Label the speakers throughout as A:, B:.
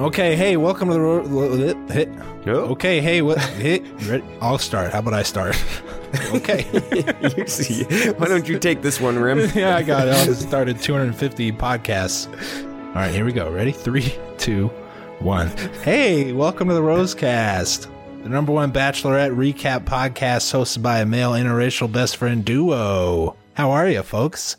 A: Okay, hey, welcome to the ro- hit. Okay, hey, what hit? Ready? I'll start. How about I start? okay.
B: You see- Why don't you take this one, Rim?
A: yeah, I got it. I'll just start 250 podcasts. All right, here we go. Ready? Three, two, one. Hey, welcome to the Rosecast, the number one bachelorette recap podcast hosted by a male interracial best friend duo. How are you, folks?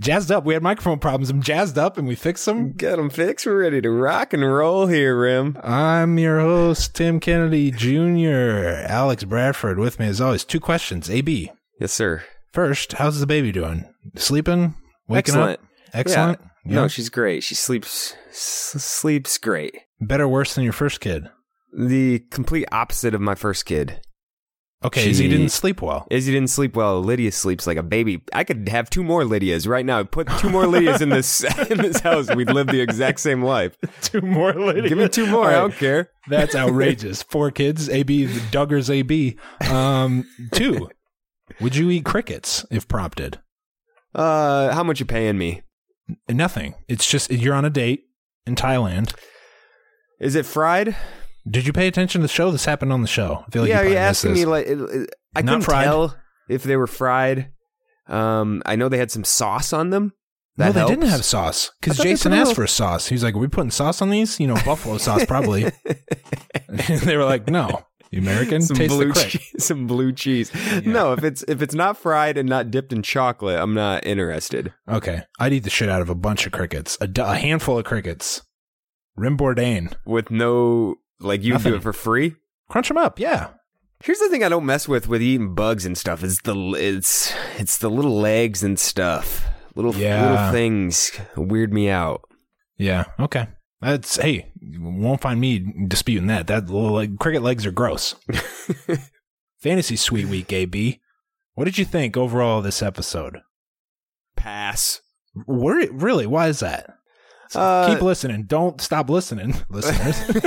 A: Jazzed up. We had microphone problems. I'm jazzed up, and we fixed them.
B: Got them fixed. We're ready to rock and roll here, Rim.
A: I'm your host, Tim Kennedy Jr. Alex Bradford with me as always. Two questions. AB.
B: Yes, sir.
A: First, how's the baby doing? Sleeping? Waking
B: Excellent.
A: up? Excellent.
B: Yeah. No, she's great. She sleeps s- sleeps great.
A: Better, worse than your first kid.
B: The complete opposite of my first kid.
A: Okay, Izzy didn't sleep well.
B: Izzy didn't sleep well. Lydia sleeps like a baby. I could have two more Lydias right now. Put two more Lydias in this in this house. We'd live the exact same life.
A: Two more ladies.
B: Give me two more. I don't care.
A: That's outrageous. Four kids. AB, Duggar's AB. Um, two. Would you eat crickets if prompted?
B: Uh, how much you paying me?
A: Nothing. It's just you're on a date in Thailand.
B: Is it fried?
A: Did you pay attention to the show? This happened on the show. I feel like
B: yeah,
A: you
B: you asking me like it, it- I
A: Not
B: couldn't
A: fried.
B: tell if they were fried. Um, I know they had some sauce on them.
A: no,
B: That
A: they didn't have sauce because Jason asked
B: little-
A: for sauce. He was like, "Are we putting sauce on these? You know, buffalo sauce probably." they were like, "No, you American
B: some
A: taste
B: blue
A: the crick."
B: cheese. Some blue cheese. No, if it's if it's not fried and not dipped in chocolate, I'm not interested.
A: Okay, I'd eat the shit out of a bunch of crickets, a, a handful of crickets. Rim Bourdain,
B: With no like you
A: Nothing.
B: do it for free.
A: crunch them up. Yeah,
B: Here's the thing I don't mess with with eating bugs and stuff is the it's it's the little legs and stuff. Little
A: Yeah.
B: little things weird me out.
A: yeah. Okay, that's hey, won't find me disputing that. That little like, cricket legs are gross. Fantasy Suite Week, AB. What did you think overall of this episode?
B: Pass.
A: Where, really? Why is that?
B: Uh,
A: Keep listening. Don't stop listening, listeners.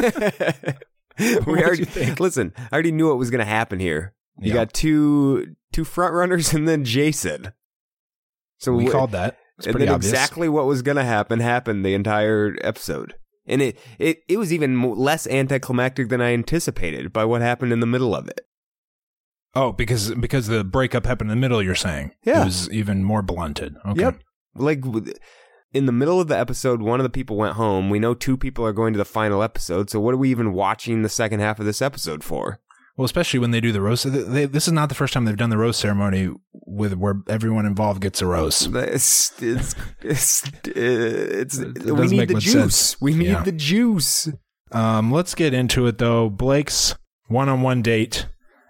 B: we
A: What did you
B: already
A: think?
B: listen. I already knew what was going to happen here. You
A: Yeah.
B: got two two front runners and then Jason. So
A: we
B: wh-
A: called that. It's
B: and
A: pretty
B: then
A: obvious.
B: exactly what was going to happen happened the entire episode, and it it it was even less anticlimactic than I anticipated by what happened in the middle of it.
A: Oh, because because the breakup happened in the middle. You're saying
B: Yeah.
A: it was even more blunted. Okay.
B: Yep. Like in the middle of the episode, one of the people went home. We know two people are going to the final episode. So what are we even watching the second half of this episode for?
A: Well, especially when they do the rose. They, this is not the first time they've done the rose ceremony with where everyone involved gets a rose.
B: It's it's it's, it's
A: It
B: we need the juice.
A: sense.
B: We need
A: Yeah.
B: the juice.
A: Um, let's get into it though. Blake's one-on-one date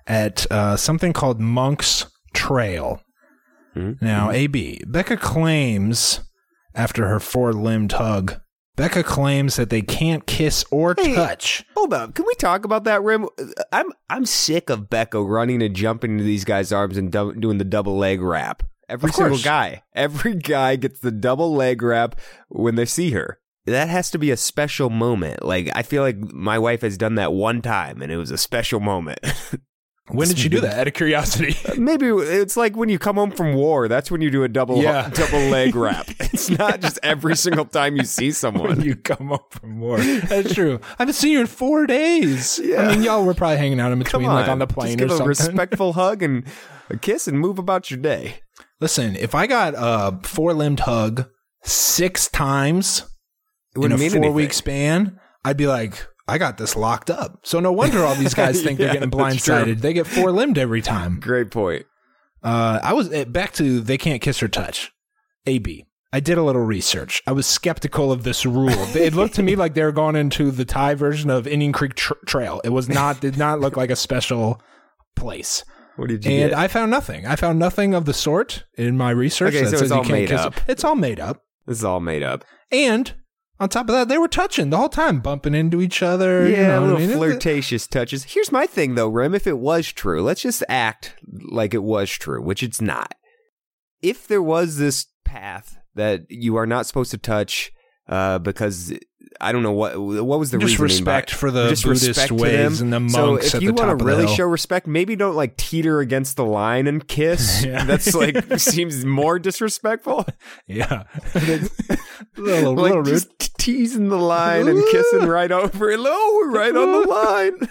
A: at uh, something called Monk's Trail.
B: Mhm.
A: Now, AB Becca claims after her four-limbed hug, Becca claims that they can't kiss or
B: Hey,
A: touch.
B: Hold up, can we talk about that, Rim? I'm I'm sick of Becca running and jumping into these guys' arms and do- doing the double leg wrap. Every
A: Of
B: single guy, every guy gets the double leg wrap when they see her. That has to be a special moment. Like I feel like my wife has done that one time, and it was a special moment.
A: When did she do that? Out of curiosity.
B: Maybe it's like when you come home from war. That's when you do a double
A: Yeah.
B: double leg wrap. It's not just every single time you see
A: when
B: someone.
A: you come up from war. That's true. I haven't seen you in four days. I mean, y'all were probably hanging out in between,
B: on,
A: like on the plane
B: give
A: or
B: a
A: something.
B: respectful hug and a kiss and move about your day.
A: Listen, if I got a four limbed hug six times in a four week span, I'd be like, I got this locked up. So no wonder all these guys think
B: Yeah,
A: they're getting blindsided. They get four limbed every time.
B: Great point.
A: Uh, I was eh, back to they can't kiss or touch. AB. I did a little research. I was skeptical of this rule. It looked to me like they were going into the Thai version of Indian Creek tr- Trail. It was not did not look like a special place.
B: What did you
A: And
B: get?
A: I found nothing. I found nothing of the sort in my research.
B: Okay,
A: that
B: so it's all
A: can't
B: made
A: kiss-
B: up.
A: It's all made up.
B: this is all made up.
A: And on top of that, they were touching the whole time, bumping into each other. you
B: Yeah,
A: know
B: little
A: I mean?
B: flirtatious touches. Here's my thing though, Rim. If it was true, let's just act like it was true, which it's not. If there was this path that you are not supposed to touch, uh, because I don't know what what was the
A: Just respect for the
B: just
A: Buddhist ways and the
B: So
A: monks
B: if
A: at
B: you
A: the
B: wanna
A: top of the
B: really show respect, maybe don't like teeter against the line and kiss.
A: Yeah.
B: That's like seems more disrespectful.
A: Yeah. little,
B: like
A: little rude.
B: just teasing the line and kissing right over it. Oh, right on the line.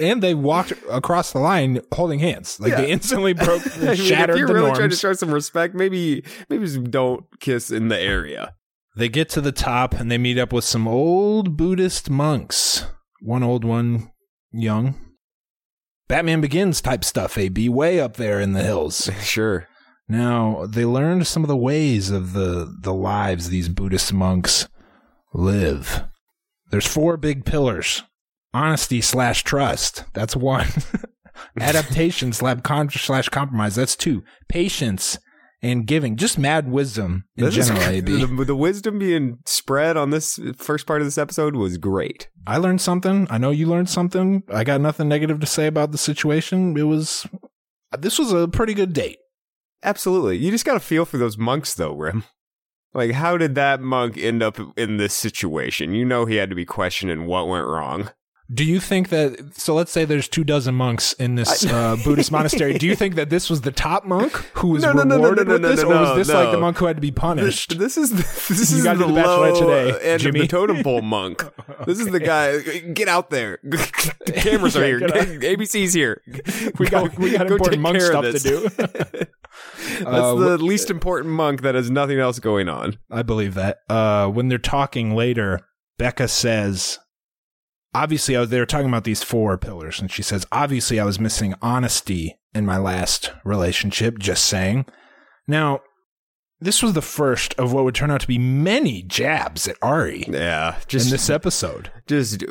A: And they walked across the line holding hands. Like
B: Yeah.
A: they instantly broke,
B: I mean,
A: shattered
B: if you're
A: the
B: really
A: norms.
B: trying to show some respect, maybe maybe just don't kiss in the area.
A: They get to the top and they meet up with some old Buddhist monks. One old, one young. Batman Begins type stuff, AB, way up there in the hills.
B: Sure.
A: Now, they learned some of the ways of the, the lives these Buddhist monks live. There's four big pillars honesty slash trust. That's one. Adaptation slash, slash compromise. That's two. Patience and giving. Just mad wisdom in
B: This is-
A: general, AB.
B: the, the wisdom being spread on this first part of this episode was great.
A: I learned something. I know you learned something. I got nothing negative to say about the situation. It was, this was a pretty good date.
B: Absolutely. You just got to feel for those monks, though, Rim. Like, how did that monk end up in this situation? You know, he had to be questioning what went wrong.
A: Do you think that? So let's say there's two dozen monks in this uh, Buddhist monastery. Do you think that this was the top monk who was
B: No, no,
A: rewarded
B: no,
A: with this, or was this like the monk who had to be punished?
B: this is the, this
A: You
B: is the
A: do the Bachelorette
B: low
A: today,
B: end of the totem pole monk. This is the guy. Get out there. the cameras are
A: Yeah,
B: here. ABC's here.
A: We got- we got important monk stuff to do.
B: That's
A: Uh,
B: the least important monk that has nothing else going on.
A: I believe that. Uh, when they're talking later, Becca says, obviously, I was, they were talking about these four pillars, and she says, obviously, I was missing honesty in my last relationship, just saying. Now, this was the first of what would turn out to be many jabs at Arie
B: Yeah, just
A: in this episode.
B: just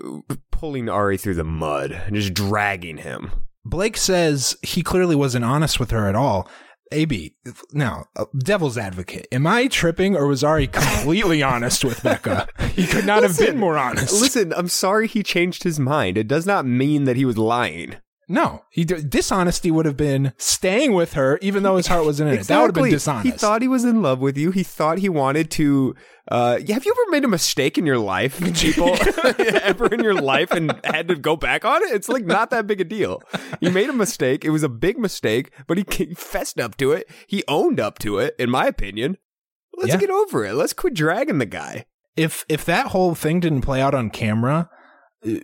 B: pulling Arie through the mud and just dragging him.
A: Blake says he clearly wasn't honest with her at all. AB, now, devil's advocate. Am I tripping or was Arie completely honest with Becca? He could not have been more honest.
B: Listen, I'm sorry he changed his mind. It does not mean that he was lying.
A: No, he dishonesty would have been staying with her, even though his heart wasn't in it. That would have been dishonest.
B: He thought he was in love with you. He thought he wanted to. Uh, have you ever made a mistake in your life, people? ever in your life and had to go back on it? It's like not that big a deal. He made a mistake. It was a big mistake, but he he fessed up to it. He owned up to it, in my opinion. Let's
A: Yeah.
B: get over it. Let's quit dragging the guy.
A: if if that whole thing didn't play out on camera,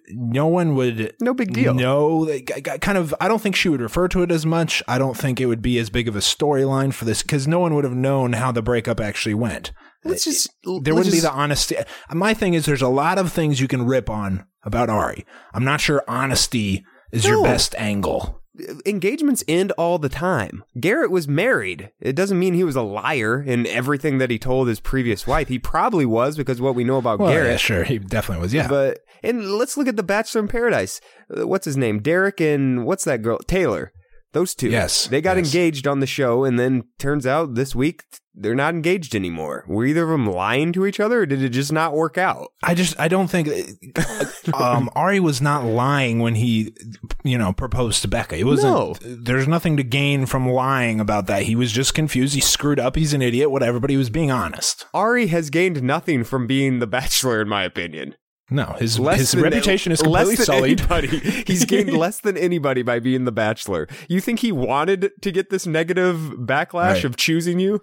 A: no one would
B: No big deal.
A: no They g- g- Kind of, I don't think she would refer to it as much. I don't think it would be as big of a storyline for this because no one would have known how the breakup actually went.
B: Let's just.
A: There
B: let's
A: wouldn't be the honesty. My thing is, there's a lot of things you can rip on about Arie. I'm not sure honesty is your best angle.
B: Engagements end all the time. Garrett was married. It doesn't mean he was a liar in everything that he told his previous wife. He probably was because what we know about
A: Well,
B: Garrett.
A: yeah, sure, he definitely was. Yeah,
B: But and let's look at the Bachelor in Paradise. Uh, What's his name? Derek and what's that girl? Taylor. Those two.
A: Yes,
B: They got
A: yes.
B: engaged on the show, and then turns out this week they're not engaged anymore. Were either of them lying to each other, or did it just not work out?
A: I just I don't think um, Arie was not lying when he you know proposed to Becca. It wasn't.
B: No.
A: There's nothing to gain from lying about that. He was just confused. He screwed up. He's an idiot. Whatever. But he was being honest.
B: Arie has gained nothing from being the Bachelor, in my opinion.
A: No, his
B: Less
A: his reputation is completely
B: less than
A: sullied.
B: Anybody. He's gained less than anybody by being the Bachelor. You think he wanted to get this negative backlash
A: Right.
B: of choosing you?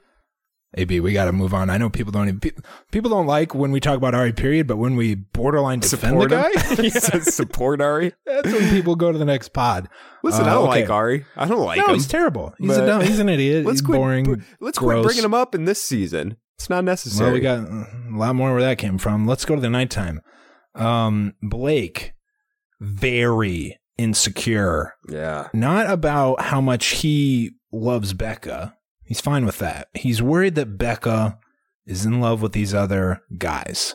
A: AB, we got to move on. I know people don't even, pe- people don't like when we talk about Arie period, but when we borderline defend
B: Support
A: the
B: him?
A: guy,
B: support Arie.
A: that's when people go to the next pod.
B: Listen,
A: Uh,
B: I don't
A: okay.
B: like Arie. I don't like
A: no,
B: him.
A: he's terrible. He's a dumb, he's an idiot.
B: Let's
A: he's
B: quit.
A: boring.
B: let's quit bringing him up in this season. It's not necessary.
A: Well, we got a lot more where that came from. Let's go to the nighttime. Um, Blake, very insecure.
B: yeah.
A: Not about how much he loves Becca. He's fine with that. He's worried that Becca is in love with these other guys.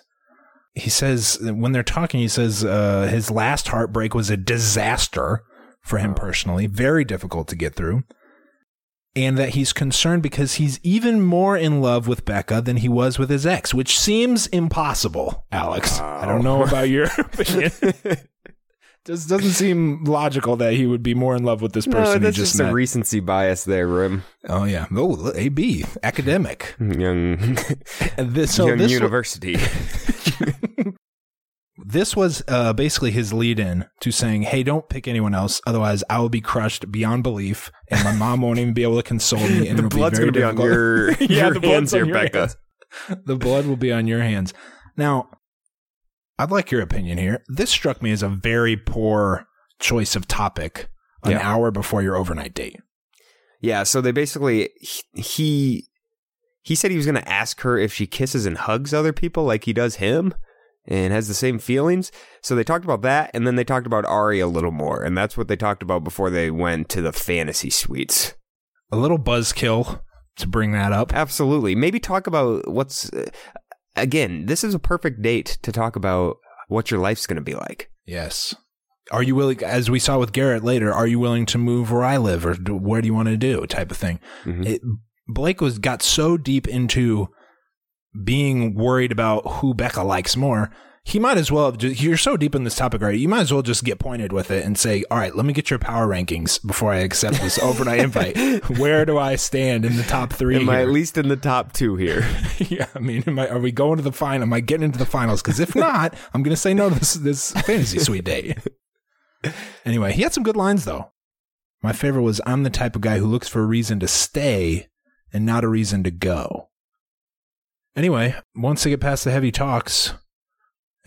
A: He says when they're talking, he says uh, his last heartbreak was a disaster for him personally, very difficult to get through. And that he's concerned because he's even more in love with Becca than he was with his ex, which seems impossible, Alex. I don't know about your opinion. Just doesn't seem logical that he would be more in love with this person
B: No,
A: he
B: that's
A: just
B: just,
A: met.
B: a recency bias there, Rim.
A: oh yeah, oh AB academic.
B: Young,
A: this, so
B: young
A: this,
B: university.
A: this was uh, basically his lead-in to saying, "Hey, don't pick anyone else, otherwise I will be crushed beyond belief, and my mom won't even be able to console me, and
B: the blood's going to be on your,
A: Yeah,
B: your hands
A: on
B: here,
A: your
B: Becca.
A: hands. the blood will be on your hands. Now, I'd like your opinion here. This struck me as a very poor choice of topic an
B: Yeah.
A: hour before your overnight date.
B: Yeah, so they basically he he said he was going to ask her if she kisses and hugs other people like he does him and has the same feelings. So they talked about that and then they talked about Arie a little more and that's what they talked about before they went to the fantasy suites.
A: A little buzzkill to bring that up.
B: Absolutely. Maybe talk about what's uh, again, this is a perfect date to talk about what your life's going to be like.
A: Yes. Are you willing, as we saw with Garrett later, are you willing to move where I live or do, where do you want to do type of thing?
B: Mhm.
A: It, Blake was got so deep into being worried about who Becca likes more. He might as well, have ju- you're so deep in this topic right you might as well just get pointed with it and say, all right, let me get your power rankings before I accept this overnight invite. Where do I stand in the top three?
B: Am I at least in the top 2 here?
A: yeah, I mean, am I, are we going to the final? Am I getting into the finals? Because if not, I'm going to say no to this this fantasy suite date. Anyway, he had some good lines though. My favorite was, "I'm the type of guy who looks for a reason to stay and not a reason to go." Anyway, once they get past the heavy talks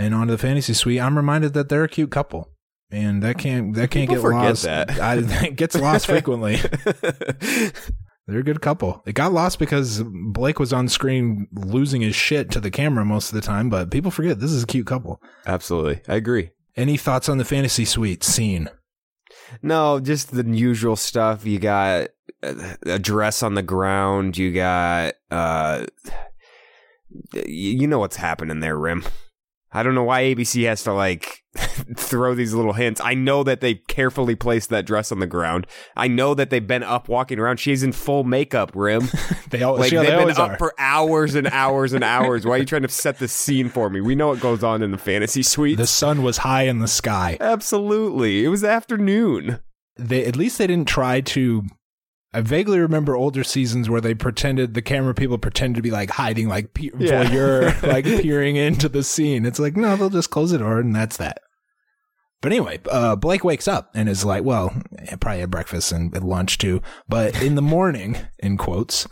A: and onto the fantasy suite, I'm reminded that they're a cute couple, and that can't that can't
B: People
A: get lost.
B: that.
A: I, it gets lost frequently. They're a good couple. It got lost because Blake was on screen losing his shit to the camera most of the time, but people forget this is a cute couple.
B: Absolutely. I agree.
A: Any thoughts on the fantasy suite scene?
B: No, just the usual stuff. You got a a dress on the ground. You got, uh, you know what's happening there, Rim. I don't know why ABC has to like throw these little hints. I know that they carefully placed that dress on the ground. I know that they've been up walking around. She's in full makeup, Rim.
A: They all
B: Like
A: yeah,
B: they've
A: they
B: been
A: always
B: up
A: are.
B: for hours and hours and hours. Why are you trying to set the scene for me? We know what goes on in the fantasy suite.
A: the sun was high in the sky.
B: Absolutely, it was afternoon.
A: They at least they didn't try to. I vaguely remember older seasons where they pretended the camera people pretended to be like hiding, like pe-
B: Yeah.
A: voyeur, like peering into the scene. It's like no, they'll just close the door and that's that. But anyway, uh, Blake wakes up and is like, well, probably had breakfast and lunch too. But in the morning, in quotes,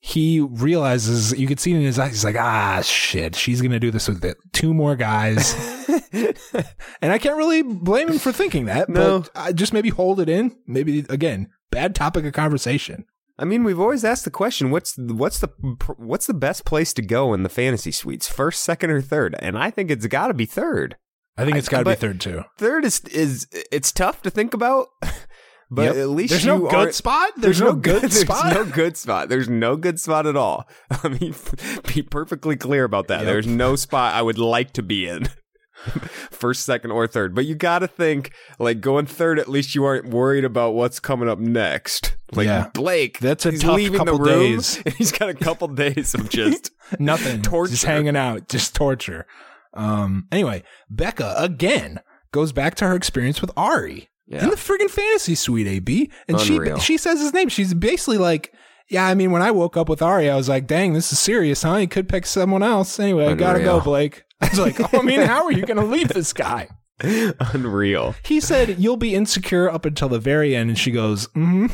A: he realizes you could see it in his eyes. He's like, ah, shit, she's gonna do this with it. Two more guys, and I can't really blame him for thinking that.
B: No.
A: but I just maybe hold it in. Maybe again, bad topic of conversation.
B: I mean, we've always asked the question: what's what's the what's the best place to go in the fantasy suites? First, second, or third? And I think it's got to be third.
A: I think it's got to be third too.
B: Third is is it's tough to think about, but
A: Yep.
B: at least
A: there's
B: you
A: no good spot. There's, no good spot.
B: There's no good spot. There's no good spot at all. I mean, be perfectly clear about that.
A: Yep.
B: There's no spot I would like to be in. First, second, or third. But you got to think like going third. At least you aren't worried about what's coming up next. Like
A: Yeah.
B: Blake,
A: That's a
B: he's
A: tough
B: leaving
A: couple
B: the room,
A: days.
B: he's got a couple days of just
A: Nothing.
B: Torture.
A: Just hanging out. Just torture. Um. Anyway, Becca again goes back to her experience with Arie
B: Yeah.
A: in the friggin' fantasy suite. AB, and
B: Unreal.
A: she she says his name. She's basically like. Yeah, I mean, when I woke up with Arie, I was like, "Dang, this is serious, huh? He could pick someone else." Anyway, I gotta go,
B: Unreal.
A: Blake. It's like, oh, I mean, how are you going to leave this guy?
B: Unreal.
A: He said, You'll be insecure up until the very end. And she goes, Mm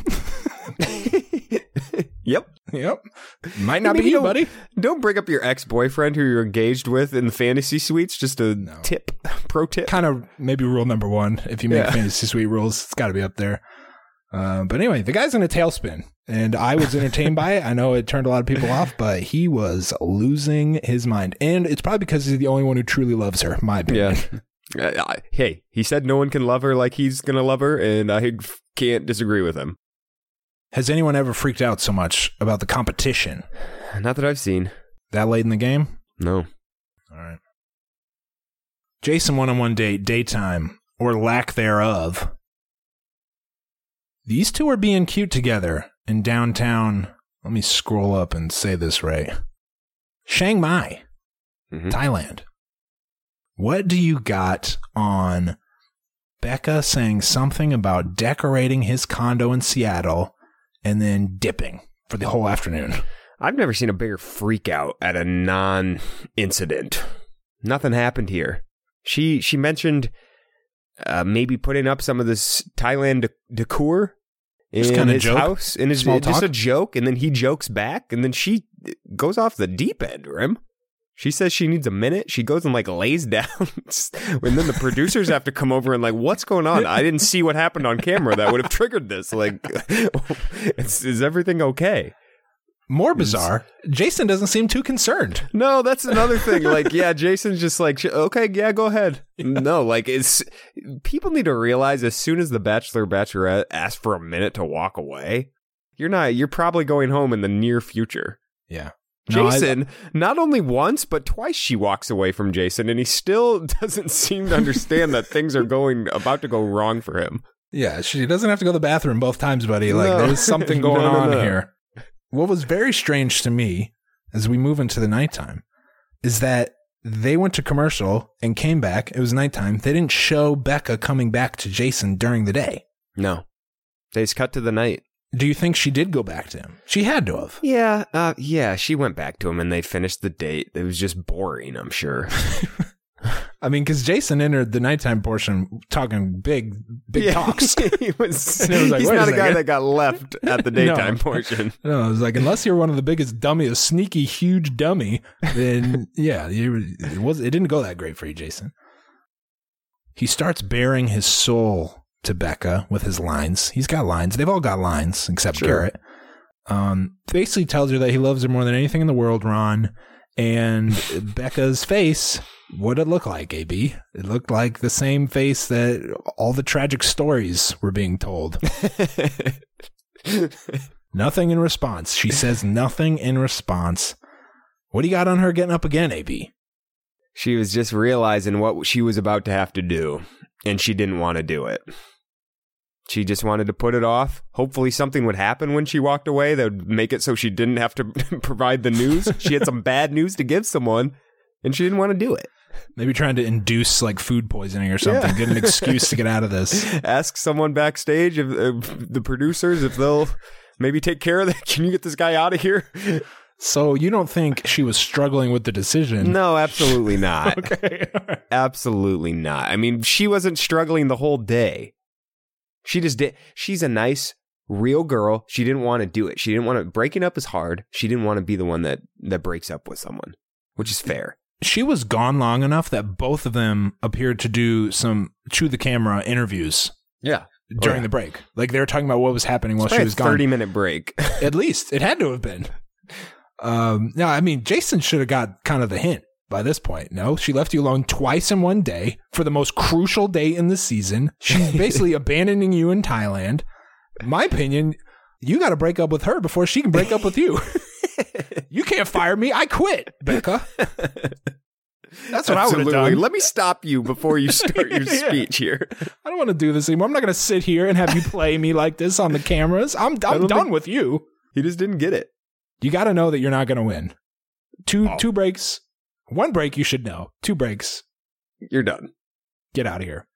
B: Yep.
A: hmm. Yep. Might not
B: Maybe
A: be you,
B: don't-
A: buddy.
B: Don't bring up your ex boyfriend who you're engaged with in the fantasy suites. Just a tip, pro tip.
A: Kind of maybe rule number one. If you make
B: Yeah.
A: fantasy suite rules, it's got to be up there. Uh, but anyway, the guy's in a tailspin, and I was entertained by it. I know it turned a lot of people off, but he was losing his mind. And it's probably because he's the only one who truly loves her, my opinion.
B: Yeah. Uh, hey, he said no one can love her like he's gonna love her, and I can't disagree with him.
A: Has anyone ever freaked out so much about the competition
B: Not that I've seen.
A: that late in the game?
B: No.
A: All right. Jason one on one date, daytime, or lack thereof. These two are being cute together in downtown. Let me scroll up and say this right. Chiang Mai,
B: Mhm.
A: Thailand. What do you got on Becca saying something about decorating his condo in Seattle and then dipping for the whole afternoon?
B: I've never seen a bigger freak out at a non incident. Nothing happened here. She she mentioned uh, maybe putting up some of this Thailand de- decor in
A: Just
B: his
A: joke?
B: house, and it's just a joke, and then he jokes back, and then she goes off the deep end, Rim. She says she needs a minute. She goes and like lays down, and then the producers have to come over and like, what's going on? I didn't see what happened on camera that would have triggered this. Like, is, is everything okay?
A: More bizarre, Jason doesn't seem too concerned.
B: No, that's another thing. Like, yeah, Jason's just like, okay, yeah, go ahead. No, like, it's people need to realize as soon as the bachelor bachelorette asks for a minute to walk away, you're not. You're probably going home in the near future.
A: Yeah. No, I-
B: Jason, not only once but twice, she walks away from Jason, and he still doesn't seem to understand that things are going about to go wrong for him.
A: Yeah, she doesn't have to go to the bathroom both times, buddy. Like
B: No.
A: there's something going
B: No,
A: on here. What was very strange to me as we move into the nighttime is that they went to commercial and came back. It was nighttime. They didn't show Becca coming back to Jason during the day.
B: No, they just cut to the night.
A: Do you think she did go back to him? She had to have.
B: Yeah, uh, yeah, she went back to him and they finished the date. It was just boring, I'm sure.
A: I mean, because Jason entered the nighttime portion talking big, big
B: Yeah,
A: talks.
B: he was,
A: And it was like,
B: he's
A: wait a
B: not a guy that got left at the
A: No.
B: daytime portion.
A: No, it was like unless you're one of the biggest dummy, a sneaky huge dummy, then yeah, you, it was it didn't go that great for you, Jason. He starts bearing his soul to Becca with his lines. He's got lines. They've all got lines except
B: Sure.
A: Garrett. Um, basically tells her that he loves her more than anything in the world, Ron. And Becca's face, what it look like, AB? It looked like the same face that all the tragic stories were being told. Nothing in response. She says nothing in response. What do you got on her getting up again, AB?
B: she was just realizing what she was about to have to do, and she didn't want to do it. She just wanted to put it off. Hopefully, something would happen when she walked away that would make it so she didn't have to provide the news. She had some bad news to give someone, and she didn't want to do it.
A: Maybe trying to induce like food poisoning or something.
B: Yeah.
A: Get an excuse to get out of this.
B: Ask someone backstage, if, the producers, if they'll maybe take care of that. Can you get this guy out of here?
A: So you don't think she was struggling with the decision?
B: No, absolutely not.
A: Okay. right.
B: Absolutely not. I mean, she wasn't struggling the whole day. She just did. She's a nice, real girl. She didn't want to do it. She didn't want to. Breaking up is hard. She didn't want to be the one that that breaks up with someone, which is fair.
A: She was gone long enough that both of them appeared to do some to the camera interviews
B: Yeah.
A: during
B: yeah.
A: the break. Like they were talking about what was happening while she was
B: a
A: gone.
B: thirty minute break.
A: At least it had to have been. Um, no, I mean Jason should have got kind of the hint by this point. No, she left you alone twice in one day for the most crucial day in the season. She's basically abandoning you in Thailand. My opinion, you got to break up with her before she can break up with you. you can't fire me. I quit, Becca. That's what I would have done.
B: Let me stop you before you start your
A: Yeah.
B: speech here.
A: I don't want to do this anymore. I'm not going to sit here and have you play me like this on the cameras. I'm, I'm done
B: think-
A: with you.
B: He just didn't get it.
A: You got to know that you're not going to win. Two
B: Oh.
A: two breaks, one break. You should know. Two breaks.
B: You're done.
A: Get out of here.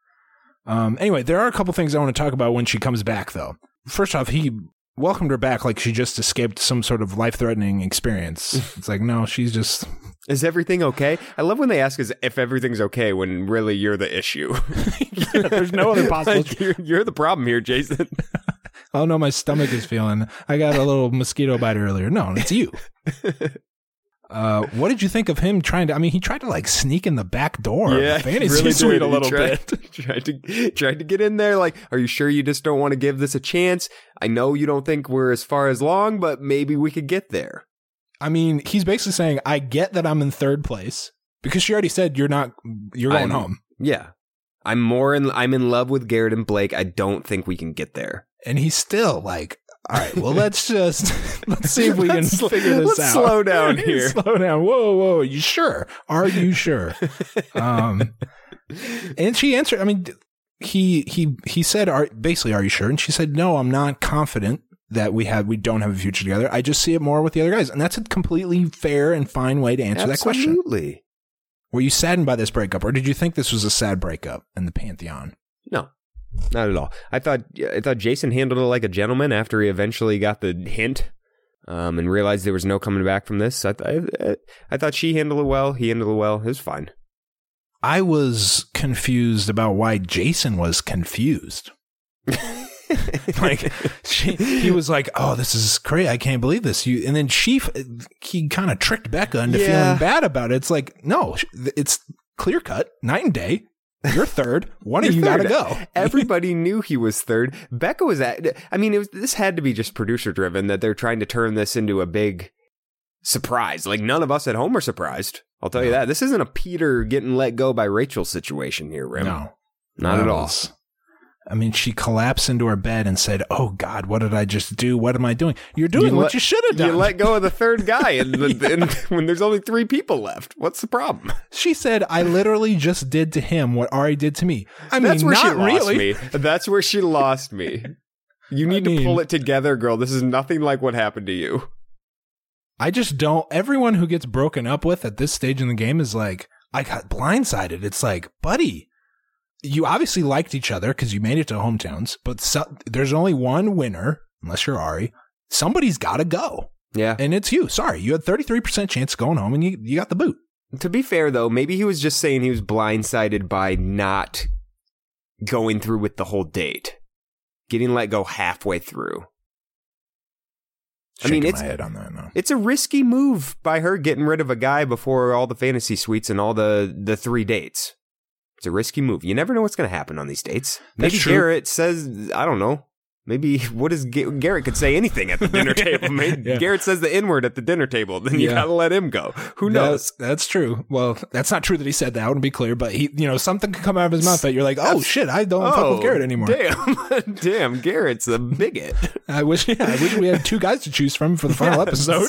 A: Um. Anyway, there are a couple things I want to talk about when she comes back, though. First off, he welcomed her back like she just escaped some sort of life threatening experience. it's like, no, she's just.
B: Is everything okay? I love when they ask us if everything's okay when really you're the issue.
A: there's no other possible.
B: Like, you're, you're the problem here, Jason.
A: oh no, my stomach is feeling. I got a little mosquito bite earlier. No, it's you. Uh, what did you think of him trying to? I mean, he tried to like sneak in the back door. of the fantasy
B: really
A: suite a little
B: tried,
A: bit.
B: Tried to tried to get in there. Like, are you sure you just don't want to give this a chance? I know you don't think we're as far as long, but maybe we could get there.
A: I mean, he's basically saying, "I get that I'm in third place because she already said you're not. You're going
B: I'm-
A: home."
B: Yeah, I'm more in. I'm in love with Garrett and Blake. I don't think we can get there.
A: And he's still like, "All right, well, let's just let's see if we can figure this
B: let's
A: out."
B: slow down here.
A: slow down. Whoa, whoa. You sure? Are you sure? um, and she answered. I mean, he he he said, "Are basically, are you sure?" And she said, "No, I'm not confident." That we have, we don't have a future together. I just see it more with the other guys, and that's a completely fair and fine way to answer that question.
B: Absolutely.
A: Were you saddened by this breakup, or did you think this was a sad breakup in the pantheon?
B: No, not at all. I thought I thought Jason handled it like a gentleman after he eventually got the hint um, and realized there was no coming back from this. I, th- I, I thought she handled it well. He handled it well. It was fine.
A: I was confused about why Jason was confused. like she, he was like, "Oh, this is great! I can't believe this." You and then she, he kind of tricked Becca into
B: Yeah.
A: feeling bad about it. It's like, no, it's clear cut, night and day. You're third. One of you got to go.
B: Everybody knew he was third. Becca was at. I mean, it was. This had to be just producer driven that they're trying to turn this into a big surprise. Like none of us at home are surprised. I'll tell you that. This isn't a Peter getting let go by Rachel situation here, Rim.
A: No,
B: not
A: That
B: at all.
A: was- I mean, she collapsed into her bed and said, "Oh God, what did I just do? What am I doing? You're doing what
B: let-
A: you should have done."
B: You let go of the third guy, and, the, and when there's only three people left, what's the problem?
A: She said, "I literally just did to him what Arie did to me." I mean,
B: That's where
A: not
B: she lost
A: really.
B: me. That's where she lost me. You need
A: mean-
B: to pull it together, girl. This is nothing like what happened to you.
A: I just don't. Everyone who gets broken up with at this stage in the game is like, I got blindsided. It's like, buddy, you obviously liked each other because you made it to hometowns, but so, there's only one winner, unless you're Arie. Somebody's got to go,
B: Yeah.
A: and it's you. Sorry, you had 33% chance of going home, and you, you got the boot.
B: To be fair, though, maybe he was just saying he was blindsided by not going through with the whole date, getting let go halfway through. I mean, it's-
A: my head on that.
B: It's a risky move by her getting rid of a guy before all the fantasy suites and all the the three dates. It's a risky move. You never know what's going to happen on these dates.
A: That's
B: Maybe. Garrett says, I don't know. Maybe what is Ga- Garrett could say anything at the dinner table. Maybe
A: Yeah.
B: Garrett says the N word at the dinner table. Then you
A: Yeah.
B: got to let him go. Who knows?
A: That's, that's true. Well, that's not true that he said that. I want to be clear, but he, you know, something could come out of his mouth that you're like, oh shit, I don't fuck with oh, Garrett anymore.
B: Oh, Damn, damn, Garrett's a bigot.
A: I wish, yeah, I wish we had two guys to choose from for the final episode.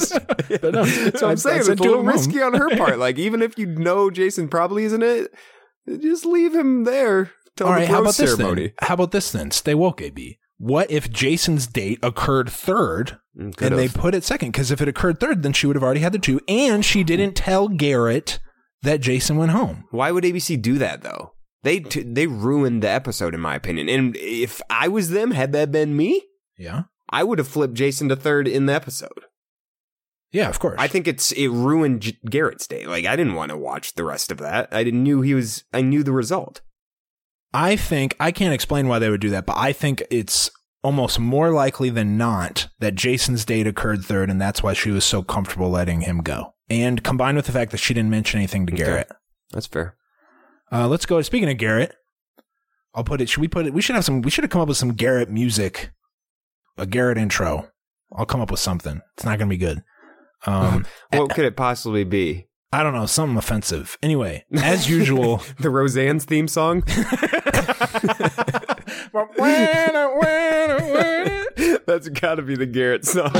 A: but no,
B: So
A: I- I
B: I'm saying it's a little
A: of them home.
B: risky on her part. Like even if you know Jason probably isn't it, just leave him there till
A: All
B: the
A: right, how about
B: rose
A: this
B: ceremony.
A: then? How about this then? Stay woke, AB. What if Jason's date occurred third
B: Mm,
A: and they put it second? Because if it occurred third, then she would have already had the two, and she didn't tell Garrett that Jason went home.
B: Why would ABC do that though? They t- they ruined the episode in my opinion. And if I was them, had that been me,
A: Yeah,
B: I would have flipped Jason to third in the episode.
A: Yeah, of course.
B: I think it's it ruined J- Garrett's day. Like I didn't want to watch the rest of that. I didn't knew he was. I knew the result.
A: I think I can't explain why they would do that, but I think it's almost more likely than not that Jason's date occurred third, and that's why she was so comfortable letting him go. And combined with the fact that she didn't mention anything to
B: Okay.
A: Garrett.
B: That's fair.
A: Uh, let's go. Speaking of Garrett, I'll put it. Should we put it? We should have some. We should have come up with some Garrett music, a Garrett intro. I'll come up with something. It's not going to be good. Um,
B: What could it possibly be?
A: I don't know. Something offensive. Anyway, as usual.
B: The Roseanne's theme song. That's got to be the Garrett song.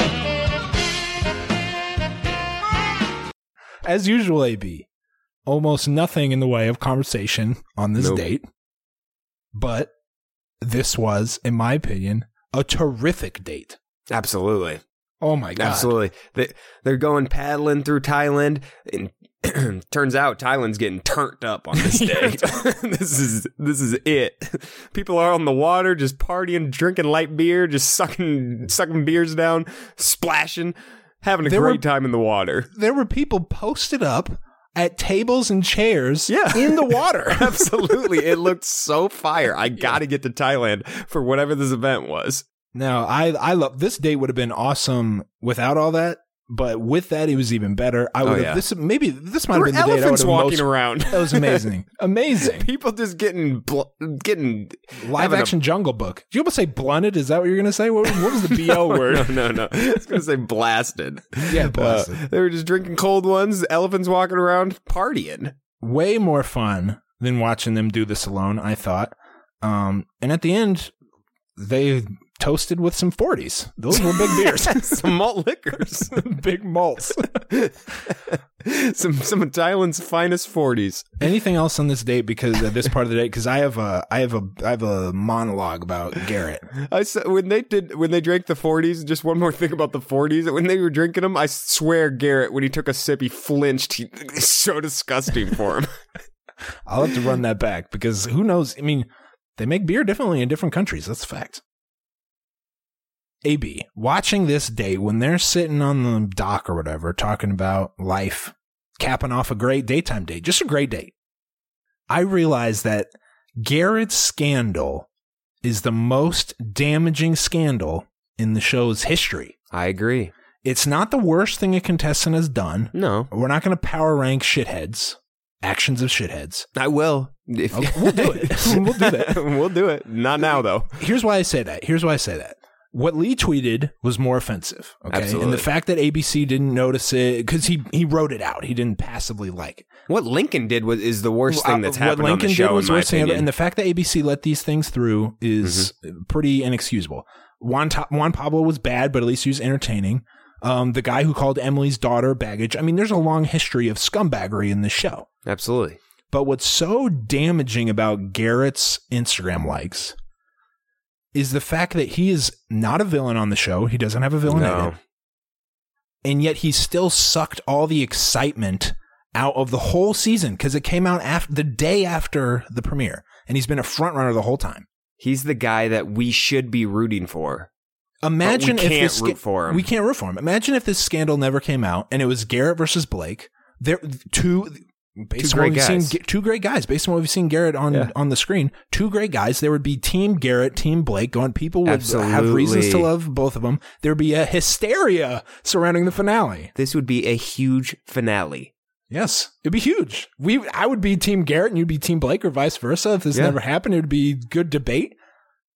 A: as usual, AB, almost nothing in the way of conversation on this
B: Nope.
A: date. But this was, in my opinion, a terrific date.
B: Absolutely.
A: Oh my God.
B: Absolutely. They, they're going paddling through Thailand, and Turns out Thailand's getting turned up on this day. this is this is it. People are on the water, just partying, drinking light beer, just sucking sucking beers down, splashing, having a
A: There
B: great
A: were-
B: time in the water.
A: There were people posted up at tables and chairs
B: Yeah.
A: in the water.
B: Absolutely, it looked so fire. I got to get to Thailand for whatever this event was.
A: No, I I love this date would have been awesome without all that, but with that it was even better. I would have
B: yeah.
A: this maybe this might
B: There
A: have been the date I would
B: elephants walking
A: most,
B: around.
A: That was amazing, amazing.
B: People just getting bl- getting
A: Live
B: having a-
A: action Jungle Book. Did you almost say blunted? Is that what you're gonna say? What, what was the bo word?
B: No, no, no. I was gonna say blasted.
A: Yeah, blasted.
B: Uh, they were just drinking cold ones. Elephants walking around partying.
A: Way more fun than watching them do this alone. I thought. Um, and at the end, they toasted with some forties. Those were big beers,
B: some malt liquors.
A: big malts.
B: some some of Thailand's finest forties.
A: Anything else on this date? Because of this part of the date, because I have a, I have a, I have a monologue about Garrett.
B: I saw when they did when they drank the forties. Just one more thing about the forties. When they were drinking them, I swear Garrett, when he took a sip, he flinched. He, it's so disgusting for him.
A: I'll have to run that back because who knows? I mean, they make beer differently in different countries. That's a fact. AB, watching this date when they're sitting on the dock or whatever, talking about life, capping off a great daytime date, just a great date. I realized that Garrett's scandal is the most damaging scandal in the show's history.
B: I agree.
A: It's not the worst thing a contestant has done.
B: No,
A: We're not going to power rank shitheads, actions of shitheads.
B: I will. If,
A: Okay, we'll do it. We'll do that.
B: we'll do it. Not now though.
A: Here's why I say that. Here's why I say that. What Lee tweeted was more offensive. Okay. And the fact that ABC didn't notice it, because he, he wrote it out. He didn't passively like it.
B: What Lincoln did was is the worst thing that's happened
A: Lincoln
B: on the show.
A: did was worst thing and the fact that ABC let these things through is
B: Mm-hmm.
A: pretty inexcusable. Juan, Juan Pablo was bad, but at least he was entertaining. Um, the guy who called Emily's daughter baggage. I mean, there's a long history of scumbaggery in this show.
B: Absolutely.
A: But what's so damaging about Garrett's Instagram likes is the fact that he is not a villain on the show. He doesn't have a villain in
B: No.
A: it. And yet he still sucked all the excitement out of the whole season because it came out after the day after the premiere. And he's been a front runner the whole time.
B: He's the guy that we should be rooting for.
A: Imagine if
B: can't
A: this
B: root for him.
A: We can't root for him. Imagine if this scandal never came out and it was Garrett versus Blake. There two based
B: Two
A: on what we've
B: guys.
A: seen two great guys based on what we've seen Garrett on
B: Yeah.
A: on the screen. Two great guys. There would be team Garrett, team Blake going. People would have reasons to love both of them. There would be a hysteria surrounding the finale.
B: This would be a huge finale.
A: Yes, it'd be huge. We I would be team Garrett and you'd be team Blake or vice versa. If this
B: Yeah.
A: never happened, it would be good debate.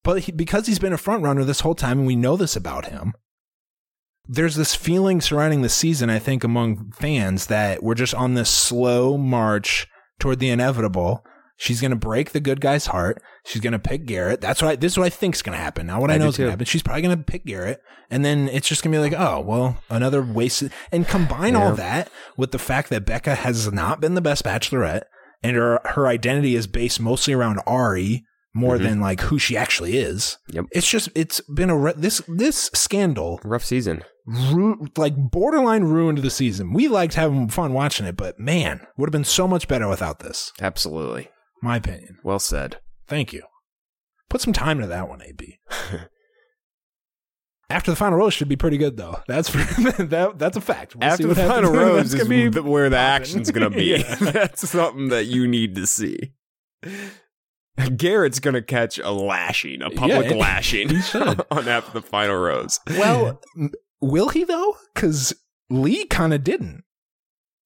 A: But he, because he's been a front runner this whole time and we know this about him, there's this feeling surrounding the season, I think, among fans that we're just on this slow march toward the inevitable. She's going to break the good guy's heart. She's going to pick Garrett. That's what I, this is what I think's going to happen. Now, what I,
B: I
A: know is going to happen. She's probably going to pick Garrett, and then it's just going to be like, oh, well, another wasted. And combine all that with the fact that Becca has not been the best bachelorette, and her her identity is based mostly around Arie more than like who she actually is.
B: Mm-hmm. Yep.
A: It's just it's been a re- this this scandal
B: Rough season.
A: ru- like borderline ruined the season. We liked having fun watching it, but man, would have been so much better without this.
B: Absolutely.
A: My opinion.
B: Well said.
A: Thank you. Put some time into that one, AB. After the final rose should be pretty good though. That's that, that's a fact. We'll see
B: After the final rose is
A: gonna be
B: where the action's going to be.
A: Yeah.
B: That's something that you need to see. Garrett's going to catch a lashing, a public
A: Yeah,
B: lashing on after the final rose.
A: Well, will he though? Because Lee kind of didn't.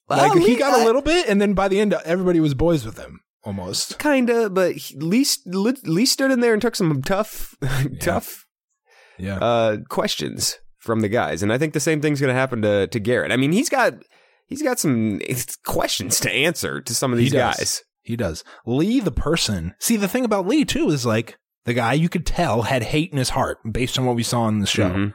B: Well,
A: Like he got a
B: I-
A: little bit, and then by the end, everybody was boys with him almost.
B: Kinda, but Lee, Lee Lee stood in there and took some tough, tough
A: Yeah.
B: uh, questions from the guys, and I think the same thing's going to happen to to Garrett. I mean, he's got he's got some questions to answer to some of these guys.
A: He does. Lee, the person. See, the thing about Lee too is like the guy you could tell had hate in his heart based on what we saw in the show.
B: Mhm.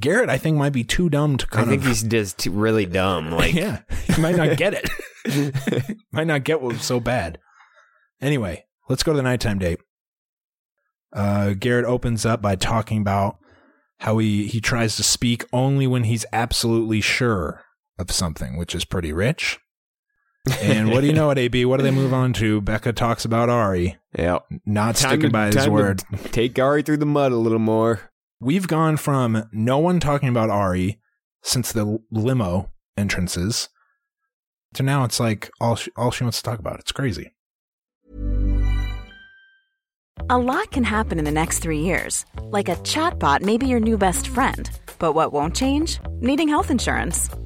A: Garrett, I think, might be too dumb to
B: I think
A: of.
B: he's just too- really dumb. Like,
A: yeah, he might not get it. might not get what was so bad. Anyway, let's go to the nighttime date. Uh, Garrett opens up by talking about how he, he tries to speak only when he's absolutely sure of something, which is pretty rich. And what do you know at AB? What do they move on to? Becca talks about Arie
B: Yeah.
A: not
B: Time
A: sticking
B: to-
A: by his word.
B: Take Arie through the mud a little more.
A: We've gone from no one talking about Arie since the limo entrances to now it's like all she, all she wants to talk about. It's crazy.
C: A lot can happen in the next three years. Like a chatbot may be your new best friend. But what won't change? Needing health insurance.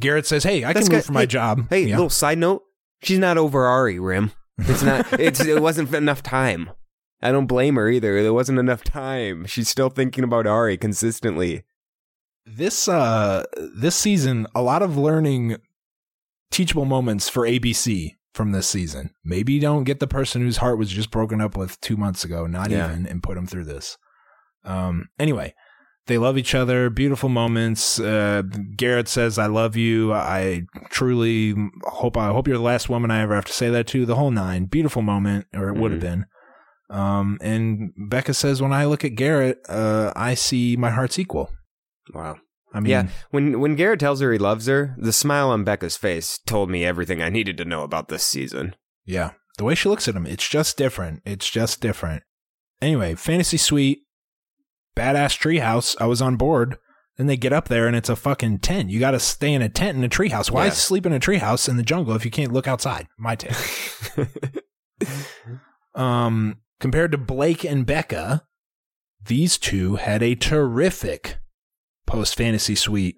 A: Garrett says, "Hey, I
B: That's
A: can move
B: good.
A: for my
B: Hey,
A: job."
B: Hey,
A: Yeah.
B: little side note. She's not over Arie, Rim. It's not it's it wasn't enough time. I don't blame her either. There wasn't enough time. She's still thinking about Arie consistently.
A: this uh this season, a lot of learning teachable moments for ABC from this season. Maybe don't get the person whose heart was just broken up with two months ago, not
B: Yeah.
A: even, and put them through this. Um. Anyway, they love each other. Beautiful moments. Uh, Garrett says, "I love you. I truly hope. I hope you're the last woman I ever have to say that to." The whole nine. Beautiful moment, or it would have been. Um. And Becca says, "When I look at Garrett, uh, I see my heart's equal."
B: Wow.
A: I mean,
B: yeah, when when Garrett tells her he loves her, the smile on Becca's face told me everything I needed to know about this season.
A: Yeah. The way she looks at him, it's just different. It's just different. Anyway, Fantasy Suite, badass treehouse. I was on board. Then they get up there and it's a fucking tent. You got to stay in a tent in a treehouse. Why
B: Yeah.
A: sleep in a treehouse in the jungle if you can't look outside? My take. um, compared to Blake and Becca, these two had a terrific post Fantasy Suite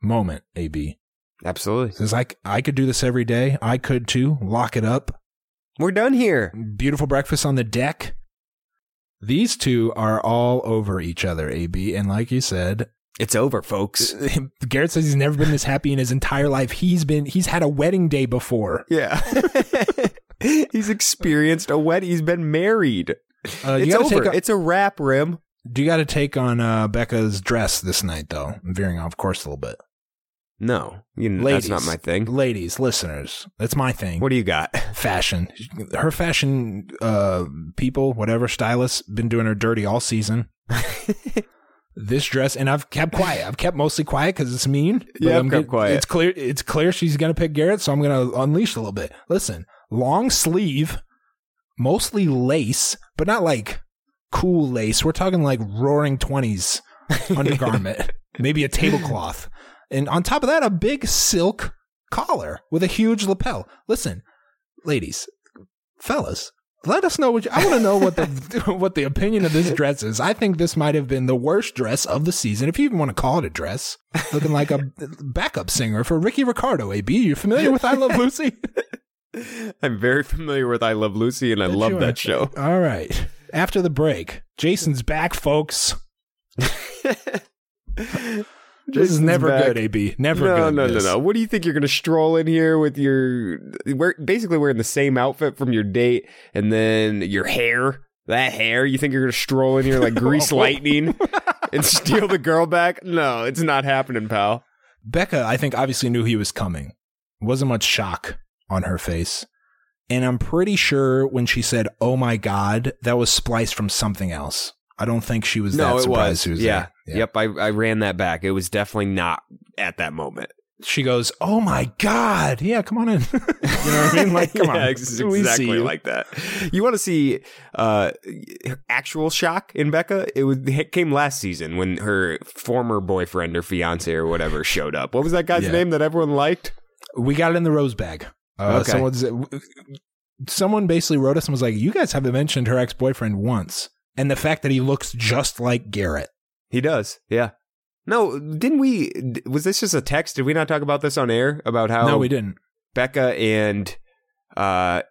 A: moment. AB
B: Absolutely.
A: says I, I could do this every day. I could too. Lock it up.
B: We're done here.
A: beautiful breakfast on the deck. These two are all over each other, AB. And like you said,
B: It's over, folks.
A: Garrett says he's never been this happy in his entire life. He's been he's had a wedding day before.
B: Yeah. He's experienced a wedding. He's been married.
A: Uh, you
B: it's over.
A: a-
B: it's a wrap, Rim.
A: Do you got to take on uh, Becca's dress this night, though? I'm veering off course a little bit.
B: No, you
A: Ladies,
B: that's not my thing.
A: Ladies, listeners, that's my thing.
B: What do you got?
A: fashion? Her fashion uh, people, whatever stylists, been doing her dirty all season. this dress, and I've kept quiet. I've kept mostly quiet because it's mean.
B: Yeah,
A: I'm
B: kept quiet.
A: It's clear. It's clear she's gonna pick Garrett, so I'm gonna unleash a little bit. Listen, long sleeve, mostly lace, but not like cool lace. We're talking like Roaring Twenties undergarment, maybe a tablecloth, and on top of that, a big silk collar with a huge lapel. Listen, ladies, fellas, let us know what you, I want to know what the what the opinion of this dress is. I think this might have been the worst dress of the season, if you even want to call it a dress. Looking like a backup singer for Ricky Ricardo. AB, you familiar with I Love Lucy?
B: I'm very familiar with I Love Lucy, and I love that show.
A: All right. After the break, Jason's back, folks. This is never
B: back.
A: good, AB. Never
B: no,
A: good.
B: no, no,
A: this.
B: no. What do you think you're going to stroll in here with your, we're basically wearing the same outfit from your date, and then your hair, that hair. You think you're going to stroll in here like grease lightning and steal the girl back? No, it's not happening, pal.
A: Becca, I think, obviously knew he was coming. Wasn't much shock on her face. And I'm pretty sure when she said, oh my God, that was spliced from something else. I don't think she was
B: no,
A: that
B: it
A: surprised
B: was.
A: was
B: yeah.
A: there.
B: Yep. I, I ran that back. It was definitely not at that moment.
A: She goes, oh my God. Yeah, come on in. you know what I mean? Like, come on.
B: yeah,
A: see
B: exactly like that. You want to see uh, actual shock in Becca? It was it came last season when her former boyfriend or fiance or whatever showed up. What was that guy's
A: Yeah.
B: name that everyone liked?
A: We got it in the rose bag. Uh,
B: Okay.
A: Someone's someone basically wrote us and was like, "You guys haven't mentioned her ex boyfriend once," and the fact that he looks just like Garrett.
B: He does. Yeah. No, didn't we? Was this just a text? Did we not talk about this on air about how
A: no, we didn't.
B: Becca and uh,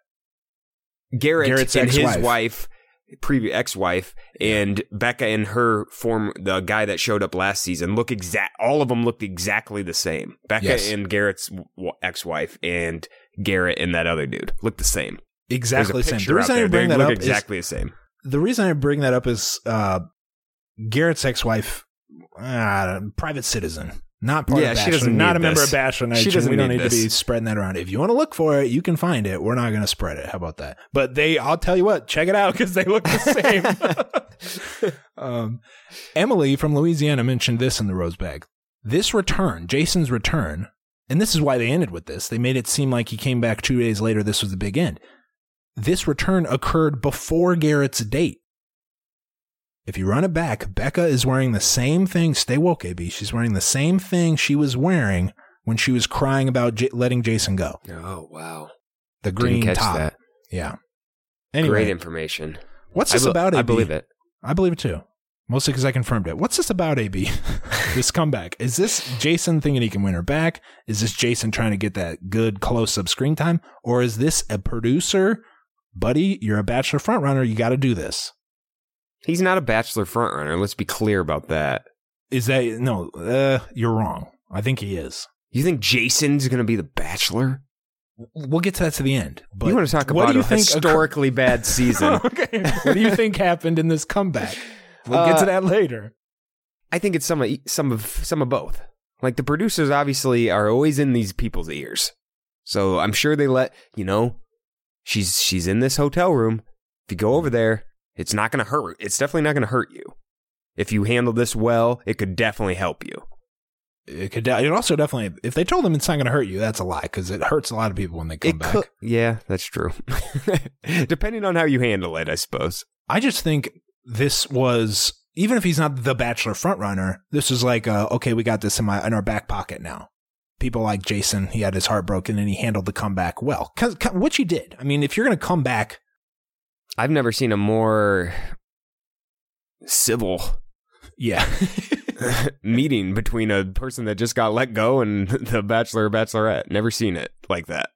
B: Garrett
A: Garrett's
B: and his
A: ex-wife.
B: wife, previous ex-wife, and Becca and her form the guy that showed up last season look exact. All of them looked exactly the same. Becca
A: Yes.
B: and Garrett's w- ex-wife and Garrett and that other dude look the same.
A: Exactly the same. The reason I bring
B: they
A: that up
B: exactly the same.
A: the reason I bring that up is uh, Garrett's ex-wife, uh, private citizen, not part
B: Yeah,
A: of
B: she
A: Bachelor,
B: doesn't
A: not a member
B: this.
A: of Bachelor Nation.
B: She doesn't
A: we don't
B: need
A: need to be spreading that around. If you want to look for it, you can find it. We're not going to spread it. How about that? But they, I'll tell you what, check it out because they look the same. um, Emily from Louisiana mentioned this in the Rose Bag. This return, Jason's return, and this is why they ended with this. They made it seem like he came back two days later. This was the big end. This return occurred before Garrett's date. If you run it back, Becca is wearing the same thing. Stay woke, AB. She's wearing the same thing she was wearing when she was crying about J- letting Jason go.
B: Oh wow!
A: The green top.
B: that.
A: Yeah. Anyway,
B: Great information.
A: what's this
B: be-
A: about? AB?
B: I believe it.
A: I believe it too. Mostly because I confirmed it. What's this about, AB? this comeback. Is this Jason thinking he can win her back? Is this Jason trying to get that good close up screen time? Or is this a producer? Buddy, you're a bachelor frontrunner. You got to do this.
B: He's not a bachelor frontrunner. Let's be clear about that.
A: Is that no? Uh, you're wrong. I think he is.
B: You think Jason's going to be the bachelor?
A: We'll get to that to the end. But
B: you want to talk
A: what
B: about
A: do you
B: a
A: think
B: historically bad season?
A: okay. What do you think happened in this comeback? We'll get to
B: Uh,
A: that later.
B: I think it's some of some of some of both. Like the producers obviously are always in these people's ears. So I'm sure they let, you know, she's she's in this hotel room. If you go over there, it's not going to hurt. It's definitely not going to hurt you. If you handle this well, it could definitely help you.
A: It could. It also definitely. If they told them it's not going to hurt you, that's a lie because it hurts a lot of people when they come
B: It
A: back.
B: could, yeah, that's true. Depending on how you handle it, I suppose.
A: I just think this was even if he's not the Bachelor frontrunner, this is like, uh, okay, we got this in my in our back pocket now. People like Jason, he had his heart broken and he handled the comeback well, 'cause- which he did. I mean, if you're going to come back,
B: I've never seen a more civil
A: yeah,
B: meeting between a person that just got let go and the bachelor or bachelorette. Never seen it like that.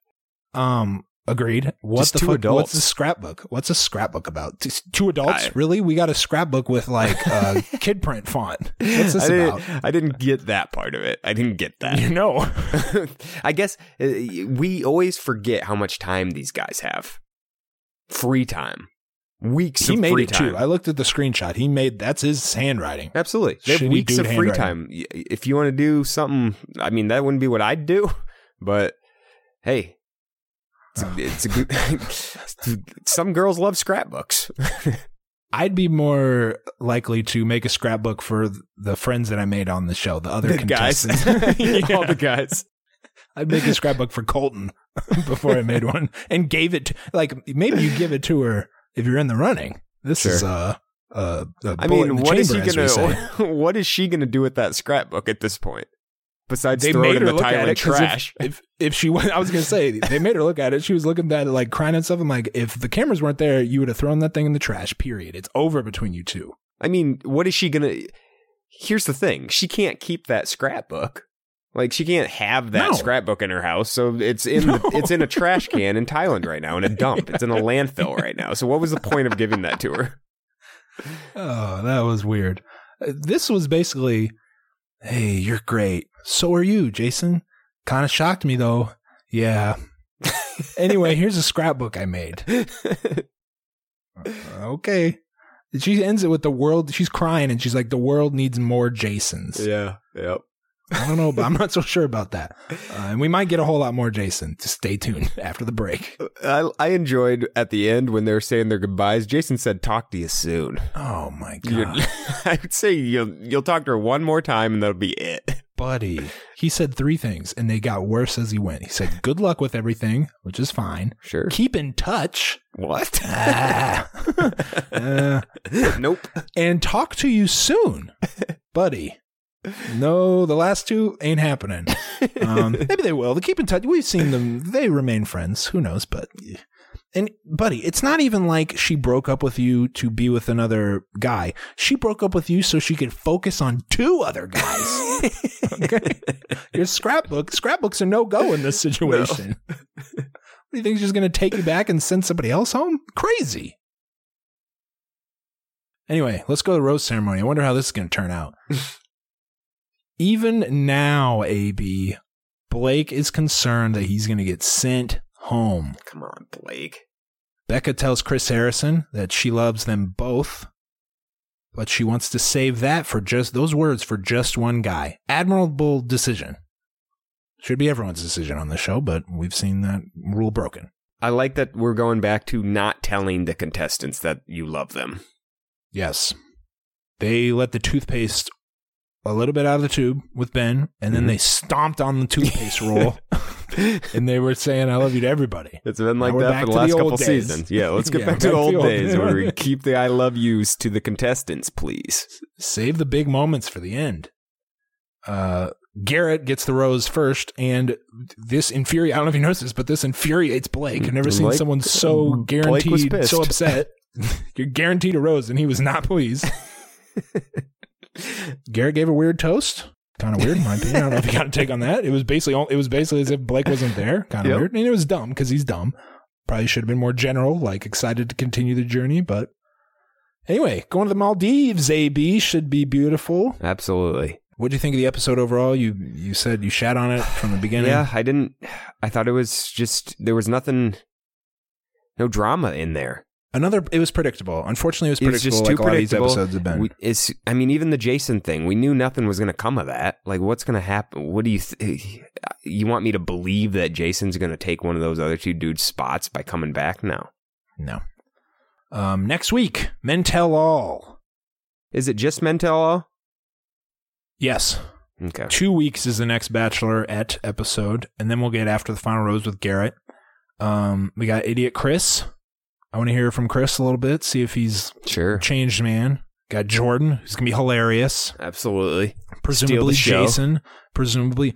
A: um, agreed. What
B: Just
A: the
B: two
A: fuck?
B: adults.
A: What's a scrapbook? What's a scrapbook about? Just two adults?
B: I-
A: really? We got a scrapbook with like uh, kid print font. What's this
B: I didn't,
A: about?
B: I didn't get that part of it. I didn't get that.
A: You know.
B: I guess uh, we always forget how much time these guys have. Free time. Weeks
A: he
B: of
A: made it
B: time.
A: too. I looked at the screenshot. He made that's his handwriting.
B: Absolutely. They have
A: Shitty
B: weeks
A: dude
B: of free time. If you want to do something, I mean, that wouldn't be what I'd do, but hey, it's a, it's a good. some girls love scrapbooks.
A: I'd be more likely to make a scrapbook for the friends that I made on the show, the other
B: The guys.
A: contestants.
B: All the guys.
A: I'd make a scrapbook for Colton before I made one and gave it to, like maybe you give it to her if you're in the running. This
B: Sure.
A: is uh uh a
B: I mean, what is she
A: chamber, as we
B: gonna? What is she gonna do with that scrapbook at this point? Besides
A: They
B: throw it
A: made
B: in
A: her
B: the
A: look at it
B: trash.
A: If, if if she went, I was gonna say they made her look at it. She was looking at it like crying and stuff. I'm like, if the cameras weren't there, you would have thrown that thing in the trash. Period. It's over between you two.
B: I mean, what is she gonna? Here's the thing: she can't keep that scrapbook. Like she can't have that
A: No.
B: scrapbook in her house, so it's in the, it's in a trash can in Thailand right now, in a dump. It's in a landfill right now. So what was the point of giving that to her?
A: Oh, that was weird. Uh, This was basically, hey, you're great. So are you, Jason. Kind of shocked me though. Yeah. anyway, here's a scrapbook I made. Okay. She ends it with the world. She's crying and she's like, the world needs more Jasons.
B: yeah, yep.
A: I don't know, but I'm not so sure about that. Uh, and we might get a whole lot more Jason. Just stay tuned after the break.
B: I I enjoyed at the end when they were saying their goodbyes. Jason said, "Talk to you soon."
A: Oh my God.
B: I would say you'll you'll talk to her one more time, and that'll be it.
A: Buddy. He said three things and they got worse as he went. He said, good luck with everything, which is fine.
B: Sure.
A: Keep in touch.
B: What?
A: Ah. Uh,
B: nope.
A: and talk to you soon, buddy. No, the last two ain't happening. Um, maybe they will. They keep in touch. We've seen them. They remain friends. Who knows? But And buddy, it's not even like she broke up with you to be with another guy. She broke up with you so she could focus on two other guys. okay. Your scrapbook, scrapbook's are no go in this situation. What do you think she's going to take you back and send somebody else home? Crazy. Anyway, let's go to the rose ceremony. I wonder how this is going to turn out. Even now, AB, Blake is concerned that he's going to get sent home.
B: Come on, Blake.
A: Becca tells Chris Harrison that she loves them both, but she wants to save that for just those words for just one guy. Admirable decision. Should be everyone's decision on the show, but we've seen that rule broken.
B: I like that we're going back to not telling the contestants that you love them.
A: Yes. They let the toothpaste a little bit out of the tube with Ben, and then
B: Mhm.
A: they stomped on the toothpaste roll, and they were saying, I love you to everybody.
B: It's been like
A: Now
B: that for the last
A: the
B: couple
A: days.
B: seasons. Yeah, let's get
A: Yeah,
B: back to the
A: back to
B: old
A: the old
B: days where we keep the I love yous to the contestants, please.
A: Save the big moments for the end. Uh, Garrett gets the rose first, and this infuriates. I don't know if you noticed this, but this infuriates Blake. I've never seen someone so
B: Blake
A: guaranteed, so upset. You're guaranteed a rose, and he was not pleased. Garrett gave a weird toast. Kind of weird, in my opinion. I don't know if you got a take on that. It was basically all- it was basically as if Blake wasn't there. Kind of
B: Yep.
A: weird, and it was dumb because he's dumb. Probably should have been more general, like excited to continue the journey. But anyway, going to the Maldives, AB should be beautiful.
B: Absolutely.
A: What do you think of the episode overall? You you said you shat on it from the beginning.
B: Yeah, I didn't. I thought it was just there was nothing, no drama in there.
A: Another, it was predictable. Unfortunately, it was predictable.
B: just
A: like
B: too
A: a lot of these
B: predictable.
A: episodes have been.
B: We, it's, I mean, even the Jason thing, we knew nothing was going to come of that. Like, what's going to happen? What do you th- you want me to believe that Jason's going to take one of those other two dudes' spots by coming back? No.
A: no. Um, next week, Men Tell All.
B: Is it just Mentel?
A: Yes,
B: Okay.
A: two weeks is the next Bachelorette episode, and then we'll get after the final rose with Garrett. Um, we got Idiot Chris. I want to hear from Chris a little bit, see if he's
B: Sure.
A: changed man. Got Jordan, who's gonna be hilarious.
B: Absolutely.
A: Presumably. Jason. Presumably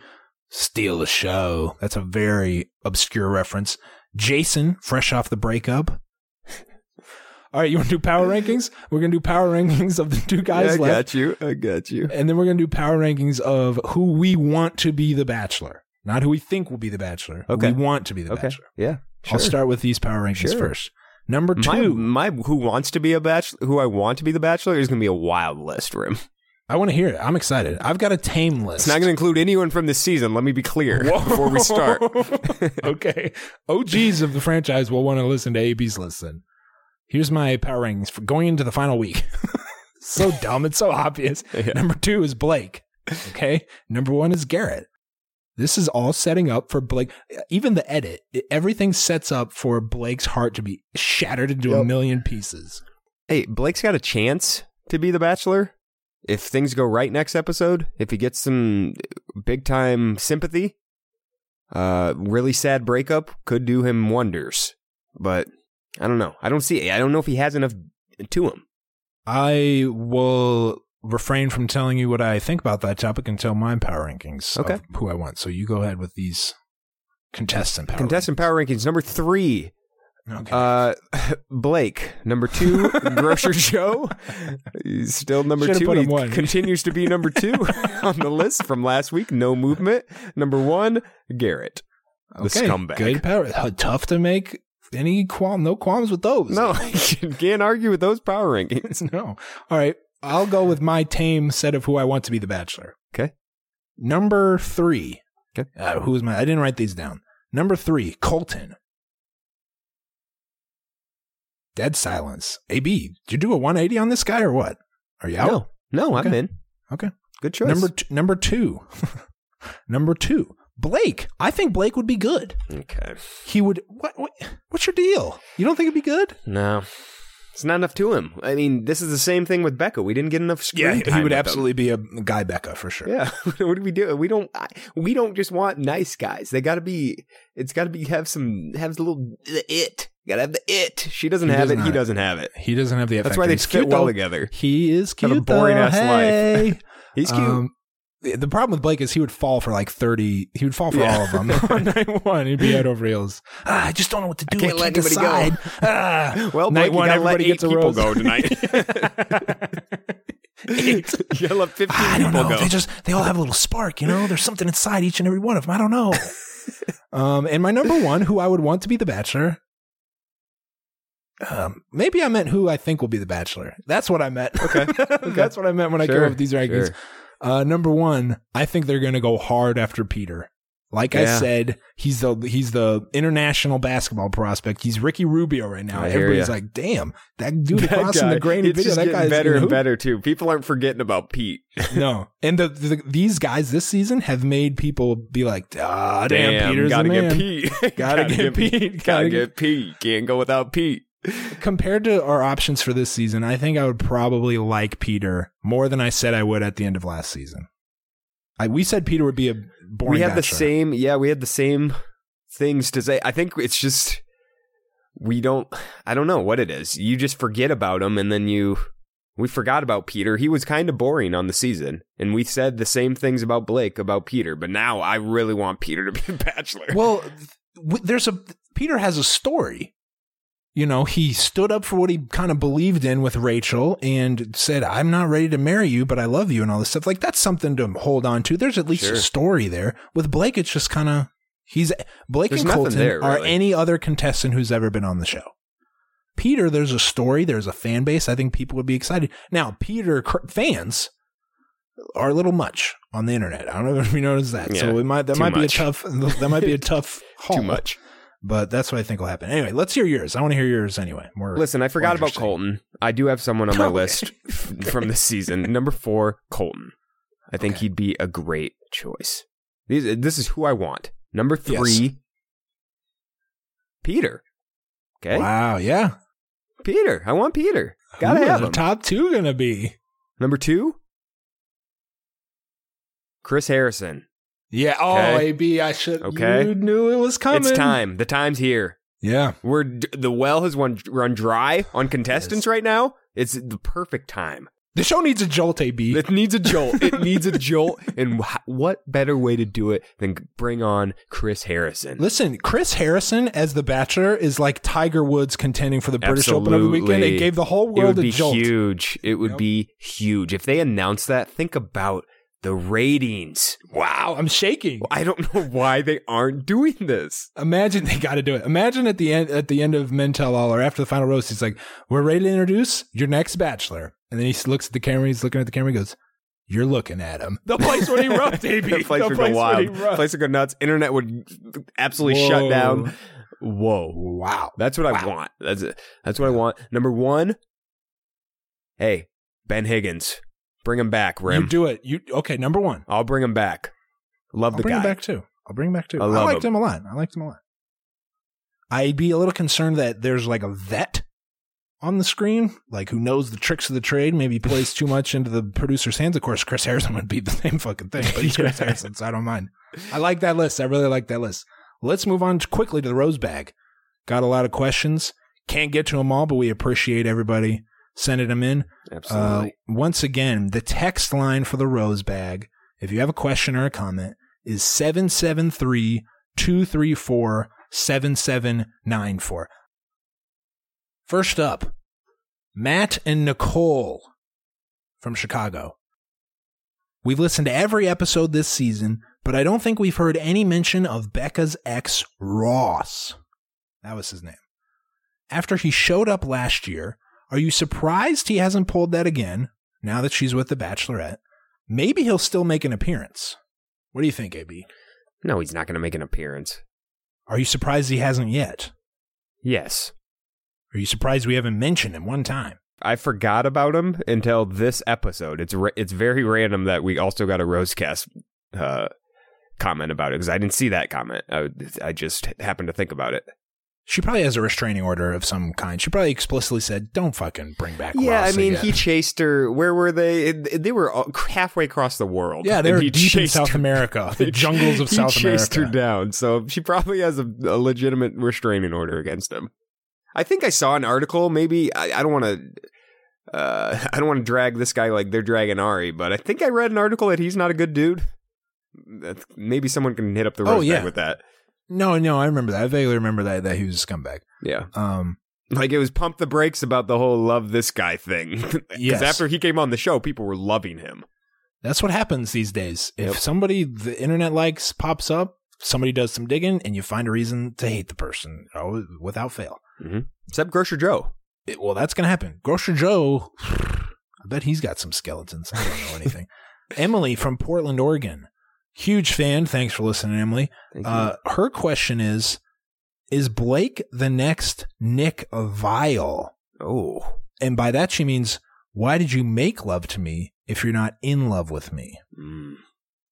A: steal the show. That's a very obscure reference. Jason, fresh off the breakup. All right, you want to do power rankings? We're gonna do power rankings of the two guys left.
B: I
A: left,
B: got you. I got you.
A: and then we're gonna do power rankings of who we want to be the Bachelor, not who we think will be the Bachelor. who
B: Okay.
A: we want to be the
B: Okay.
A: Bachelor.
B: Yeah.
A: I'll start with these power rankings
B: Sure.
A: first. Number two,
B: my who wants to be a bachelor, who I want to be the bachelor, is going to be a wild list for him.
A: I want to hear it. I'm excited. I've got a tame list.
B: It's not going to include anyone from this season. Let me be clear before we start.
A: okay. OGs of the franchise will want to listen to AB's list then. Here's my power rankings for going into the final week. so dumb. It's so obvious.
B: Yeah.
A: Number two is Blake. Okay. Number one is Garrett. This is all setting up for Blake. Even the edit, everything sets up for Blake's heart to be shattered into a million pieces.
B: Hey, Blake's got a chance to be the bachelor if things go right next episode. If he gets some big time sympathy, uh, really sad breakup could do him wonders. But I don't know. I don't see. I don't know if he has enough to him.
A: I will refrain from telling you what I think about that topic until my power rankings
B: Okay.
A: who I want. So you go ahead with these contestant power
B: Contestant power rankings number three.
A: Okay.
B: Uh, Blake number two. Grocer Joe. He's still number
A: Should've
B: two. He
A: one.
B: continues to be number two on the list from last week. No movement. Number one. Garrett. The
A: okay.
B: scumbag.
A: Good power. uh, Tough to make any qualm. No qualms with those.
B: No, can't argue with those power rankings.
A: no. All right. I'll go with my tame set of who I want to be the Bachelor.
B: Okay.
A: Number three.
B: Okay.
A: Uh, who's my? I didn't write these down. Number three, Colton. Dead silence. AB, did you do a 180 on this guy or what? Are you out?
B: No, no, I'm
A: Okay.
B: in.
A: Okay.
B: Good choice.
A: Number t- number two. number two, Blake. I think Blake would be good.
B: okay.
A: He would. What, what? What's your deal? You don't think it'd be good?
B: No, it's not enough to him. I mean, this is the same thing with Becca. We didn't get enough screen
A: Yeah, he would absolutely be a guy Becca for sure.
B: Yeah. what do we do? We don't. I, we don't just want nice guys. They got to be. It's got to be have some have a little the it. Got to have the it. She doesn't
A: He
B: have
A: does
B: it. He doesn't have it.
A: He doesn't have the.
B: That's why they
A: He's
B: fit
A: cute,
B: well
A: though.
B: together.
A: He is cute.
B: a boring
A: though.
B: ass life.
A: Hey.
B: He's cute.
A: Um, the problem with Blake is he would fall for like 30. He would fall for all of them on night one. He'd be head over heels. Ah, I just don't know what to do. I
B: can't
A: can't,
B: let anybody go."
A: decide. Ah.
B: Well,
A: night
B: Blake,
A: one, everybody gets a rose.
B: go tonight.
A: Eight.
B: you gotta let 15
A: I don't know.
B: go.
A: They just they all have a little spark, you know. There's something inside each and every one of them. I don't know. um, and my number one, who I would want to be the Bachelor. Um, maybe I meant who I think will be the Bachelor. That's what I meant.
B: Okay.
A: That's what I meant when I came up with these rankings.
B: sure.
A: Uh, number one, I think they're going to go hard after Peter. Like I said, he's the he's the international basketball prospect. He's Ricky Rubio right now.
B: I
A: Everybody's
B: ya.
A: like, "Damn, that dude
B: That
A: across in
B: guy,
A: the grainy
B: it's
A: video, that guy's
B: better and
A: hoop."
B: better too. People aren't forgetting about Pete.
A: No, and the, the these guys this season have made people be like, "Ah, damn,
B: Damn,
A: Peter's
B: gotta
A: the
B: get. Pete.
A: Gotta get Pete.
B: Gotta
A: Gotta
B: get Pete. Can't go without Pete.
A: Compared to our options for this season, I think I would probably like Peter more than I said I would at the end of last season. I, we said Peter would be a boring.
B: we had the same yeah we had the same things to say i think it's just we don't i don't know what it is you just forget about him and then you we forgot about peter he was kind of boring on the season and we said the same things about blake about peter but now i really want peter to be a bachelor
A: Well, th- there's a Peter has a story. You know, he stood up for what he kind of believed in with Rachel and said, "I'm not ready to marry you, but I love you," and all this stuff. Like that's something to hold on to. There's at least
B: Sure.
A: a story there. With Blake, it's just kind of he's Blake
B: There's
A: and Colton
B: there,
A: are any other contestant who's ever been on the show. Peter, there's a story, there's a fan base. I think people would be excited. Now, Peter cr- fans are a little much on the internet. I don't know if you noticed that. so
B: Yeah,
A: it might that might be a tough that might be a tough haul.
B: too much
A: But that's what I think will happen. Anyway, let's hear yours. I want to hear yours anyway. More
B: listen i forgot about colton i do have someone on my
A: Okay.
B: list from this season number four colton i think
A: Okay.
B: he'd be a great choice These, this is who i want number three
A: Yes.
B: peter okay
A: Wow, yeah.
B: Peter. I want Peter. Gotta have
A: the
B: him.
A: top two gonna be?
B: Number two, Chris Harrison.
A: Yeah. Oh,
B: Okay.
A: AB, I should.
B: Okay.
A: You knew it was coming.
B: It's time. The time's here.
A: Yeah.
B: We're the well has run, run dry on contestants right now. It's the perfect time.
A: The show needs a jolt, AB.
B: It needs a jolt. It needs a jolt. And wh- what better way to do it than bring on Chris Harrison?
A: Listen, Chris Harrison as the Bachelor is like Tiger Woods contending for the British Open every weekend. It gave the whole
B: It
A: world
B: would
A: a
B: be
A: jolt.
B: huge. It would
A: Yep.
B: be huge if they announced that. Think about the ratings.
A: Wow, I'm shaking.
B: I don't know why they aren't doing this.
A: Imagine they got to do it. Imagine at the end at the end of Men Tell All or after the final roast, he's like, "We're ready to introduce your next Bachelor," and then he looks at the camera. He's looking at the camera. He goes, "You're looking at him." The place would erupt, AB.
B: the place
A: the
B: would
A: place
B: go wild.
A: erupt.
B: place would go nuts. Internet would absolutely shut down. Whoa.
A: Wow.
B: That's what I want. That's it. That's what I want. Number one, hey, Ben Higgins. Bring him back, Rim.
A: You do it. You okay? Number one.
B: I'll bring him back. Love
A: I'll
B: the
A: bring
B: guy.
A: him back too. I'll bring him back too.
B: I
A: I, liked
B: him.
A: him. a lot. I liked him a lot. I'd be a little concerned that there's like a vet on the screen, like who knows the tricks of the trade, maybe plays too much into the producer's hands. Of course, Chris Harrison would be the same fucking thing, but he's Chris Harrison, so I don't mind. I like that list. I really like that list. Let's move on quickly to the rose bag. Got a lot of questions. Can't get to them all, but we appreciate everybody sending them in.
B: Absolutely.
A: Uh, once again, the text line for the rose bag, if you have a question or a comment, is 773 234 7794. First up, Matt and Nicole from Chicago. We've listened to every episode this season, but I don't think we've heard any mention of Becca's ex, Ross. That was his name. After he showed up last year, are you surprised he hasn't pulled that again now that she's with the Bachelorette? Maybe he'll still make an appearance. What do you think, AB?
B: no, he's not going to make an appearance.
A: Are you surprised he hasn't yet?
B: Yes.
A: Are you surprised we haven't mentioned him one time?
B: I forgot about him until this episode. It's ra- it's very random that we also got a Rosecast uh, comment about it because I didn't see that comment. I, I just happened to think about it.
A: She probably has a restraining order of some kind. She probably explicitly said, "Don't fucking bring back."
B: Yeah,
A: Ross
B: I mean,
A: again."
B: he chased her. Where were they? They were halfway across the world.
A: yeah, they were
B: he
A: deep in
B: chased
A: South
B: her-
A: America, the jungles of
B: he
A: South
B: chased
A: America.
B: her down, so she probably has a, a legitimate restraining order against him. I think I saw an article. Maybe I, I don't want to uh, I don't want to drag this guy like they're dragging Arie, but I think I read an article that he's not a good dude. Maybe someone can hit up the
A: Oh,
B: rose
A: yeah.
B: with that.
A: No, no, I remember that. I vaguely remember that that he was a scumbag.
B: Yeah.
A: Um,
B: Like it was pump the brakes about the whole love this guy thing. Because
A: Yes.
B: after he came on the show, people were loving him.
A: that's what happens these days. If
B: Yep.
A: somebody the internet likes pops up, somebody does some digging, and you find a reason to hate the person oh, without fail.
B: Except Grocer Joe.
A: It- well, that's going to happen. Grocer Joe, I bet he's got some skeletons. I don't know anything. Emily from Portland, Oregon. Huge fan. Thanks for listening, Emily. Uh, her question is Is Blake the next Nick Viall?
B: oh.
A: And by that, she means, Why did you make love to me if you're not in love with me?
B: Mm.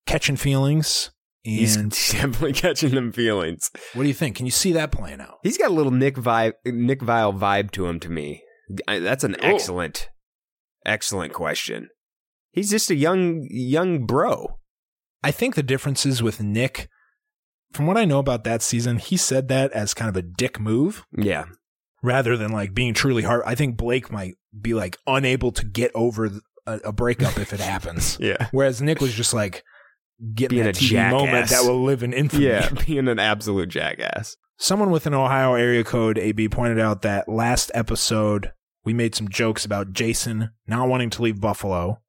A: Catching feelings.
B: He's
A: And
B: definitely catching them feelings.
A: what do you think? Can you see that playing out?
B: He's got a little Nick vibe, Nick Viall vibe to him. To me, I- that's an excellent, excellent question. He's just a young, young bro.
A: I think the differences with Nick, from what I know about that season, he said that as kind of a dick move.
B: Yeah,
A: rather than like being truly hard. I think Blake might be like unable to get over a, a breakup if it happens.
B: yeah,
A: Whereas Nick was just like getting
B: Being a
A: TV moment that will live in infamy.
B: yeah. Being an absolute jackass.
A: Someone with an Ohio area code AB pointed out that last episode we made some jokes about Jason not wanting to leave Buffalo.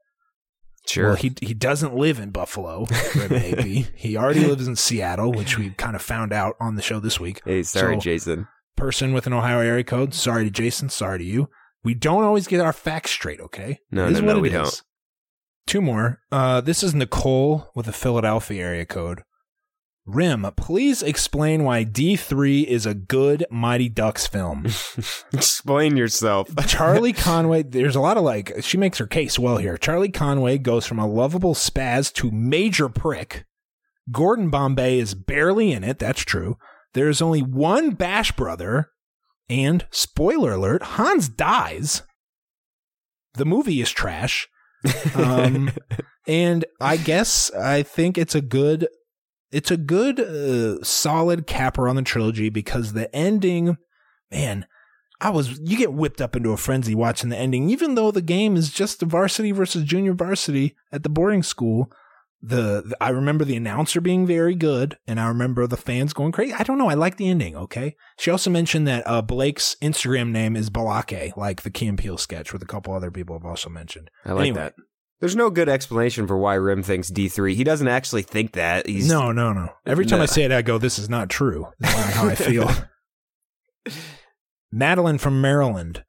B: Sure.
A: Well, he he doesn't live in Buffalo, maybe. He already lives in Seattle, which we kind of found out on the show this week.
B: hey, sorry,
A: So-
B: Jason.
A: person with an Ohio area code. Sorry to Jason. Sorry to you. We don't always get our facts straight, okay?
B: No, no,
A: what
B: no,
A: it
B: we
A: is.
B: don't.
A: Two more. Uh, this is Nicole with a Philadelphia area code. Rim, please explain why D3 is a good Mighty Ducks film.
B: Explain yourself.
A: Charlie Conway, there's a lot of like, she makes her case well here. Charlie Conway goes from a lovable spaz to major prick. Gordon Bombay is barely in it, that's true. There's only one Bash brother, and spoiler alert, Hans dies. The movie is trash. Um, and I guess I think it's a good, it's a good, uh, solid capper on the trilogy because the ending, man, I was you get whipped up into a frenzy watching the ending, even though the game is just the varsity versus junior varsity at the boarding school. The, the- I remember the announcer being very good, and I remember the fans going crazy. I don't know. I like the ending. Okay. She also mentioned that uh, Blake's Instagram name is Balake, like the Key and Peele sketch, with a couple other people have also mentioned.
B: I like
A: Anyway.
B: that. There's no good explanation for why Rim thinks D3. He doesn't actually think that. He's
A: no, no, no. Every time
B: No.
A: I say it, I go, "This is not true." That's not how I feel. Madeline from Maryland.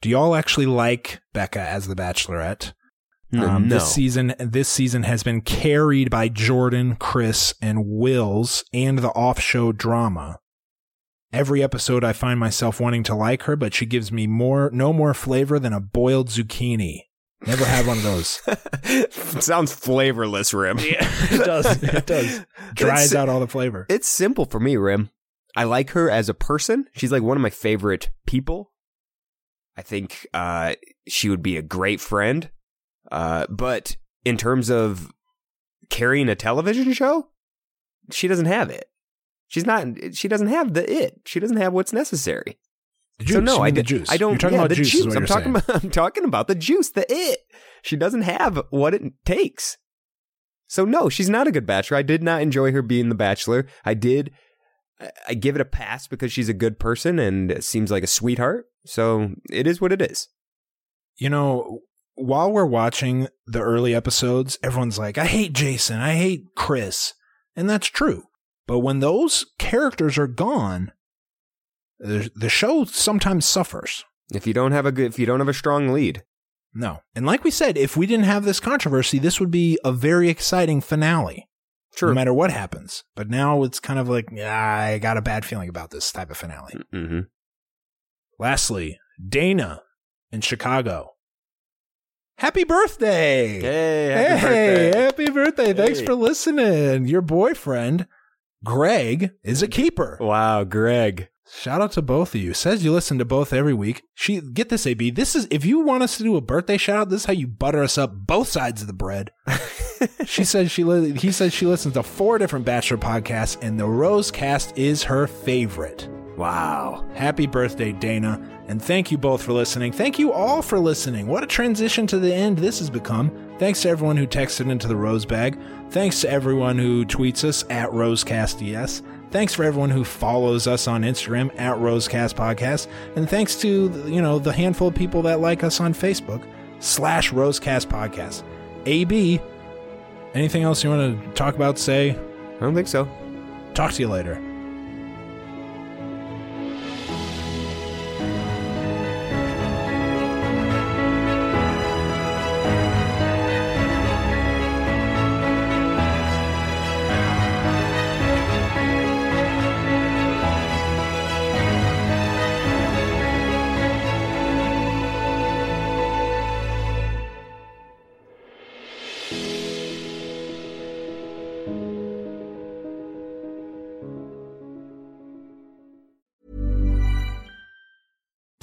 A: Do y'all actually like Becca as the Bachelorette? Um,
B: no.
A: This season, this season has been carried by Jordan, Chris, and Wills, and the off-show drama. Every episode, I find myself wanting to like her, but she gives me more, no more flavor than a boiled zucchini. Never had one of those.
B: Sounds flavorless, Rim.
A: Yeah, it does. It does. Dries
B: It's-
A: out all the flavor.
B: It's simple for me, Rim. I like her as a person. She's like one of my favorite people. I think uh, she would be a great friend. Uh, but in terms of carrying a television show, she doesn't have it. She's not. She doesn't have the it. She doesn't have what's necessary.
A: The juice.
B: so no, I
A: the
B: did-
A: juice.
B: I don't.
A: You're talking
B: yeah,
A: about
B: the
A: juice.
B: juice. I'm talking
A: saying.
B: about. I'm talking about the juice. The it. She doesn't have what it takes. So no, she's not a good bachelor. I did not enjoy her being the bachelor. I did. I give it a pass because she's a good person and seems like a sweetheart. So it is what it is.
A: You know, while we're watching the early episodes, everyone's like, I hate Jason. I hate Chris. And that's true. But when those characters are gone, the, the show sometimes suffers.
B: If you don't have a good, if you don't have a strong lead,
A: No. And like we said, if we didn't have this controversy, this would be a very exciting finale.
B: true.
A: No matter what happens. But now it's kind of like, yeah, I got a bad feeling about this type of finale.
B: hmm
A: Lastly, Dana in Chicago. Happy birthday!
B: Hey,
A: hey,
B: happy birthday.
A: happy birthday. Thanks
B: Hey.
A: for listening. Your boyfriend, Greg, is a keeper.
B: Wow, Greg.
A: Shout out to both of you. Says you listen to both every week. She get this, AB. This is if you want us to do a birthday shout out, this is how you butter us up both sides of the bread. she says she li- he says she listens to four different Bachelor podcasts, and the Rose Cast is her favorite.
B: Wow.
A: Happy birthday, Dana. And thank you both for listening. Thank you all for listening. What a transition to the end this has become. Thanks to everyone who texted into the Rose Bag. Thanks to everyone who tweets us at RosecastDS. Thanks for everyone who follows us on Instagram at Rosecast Podcast. And thanks to, you know, the handful of people that like us on Facebook slash Rosecast Podcast. AB, anything else you want to talk about, say?
B: I don't think so.
A: Talk to you later.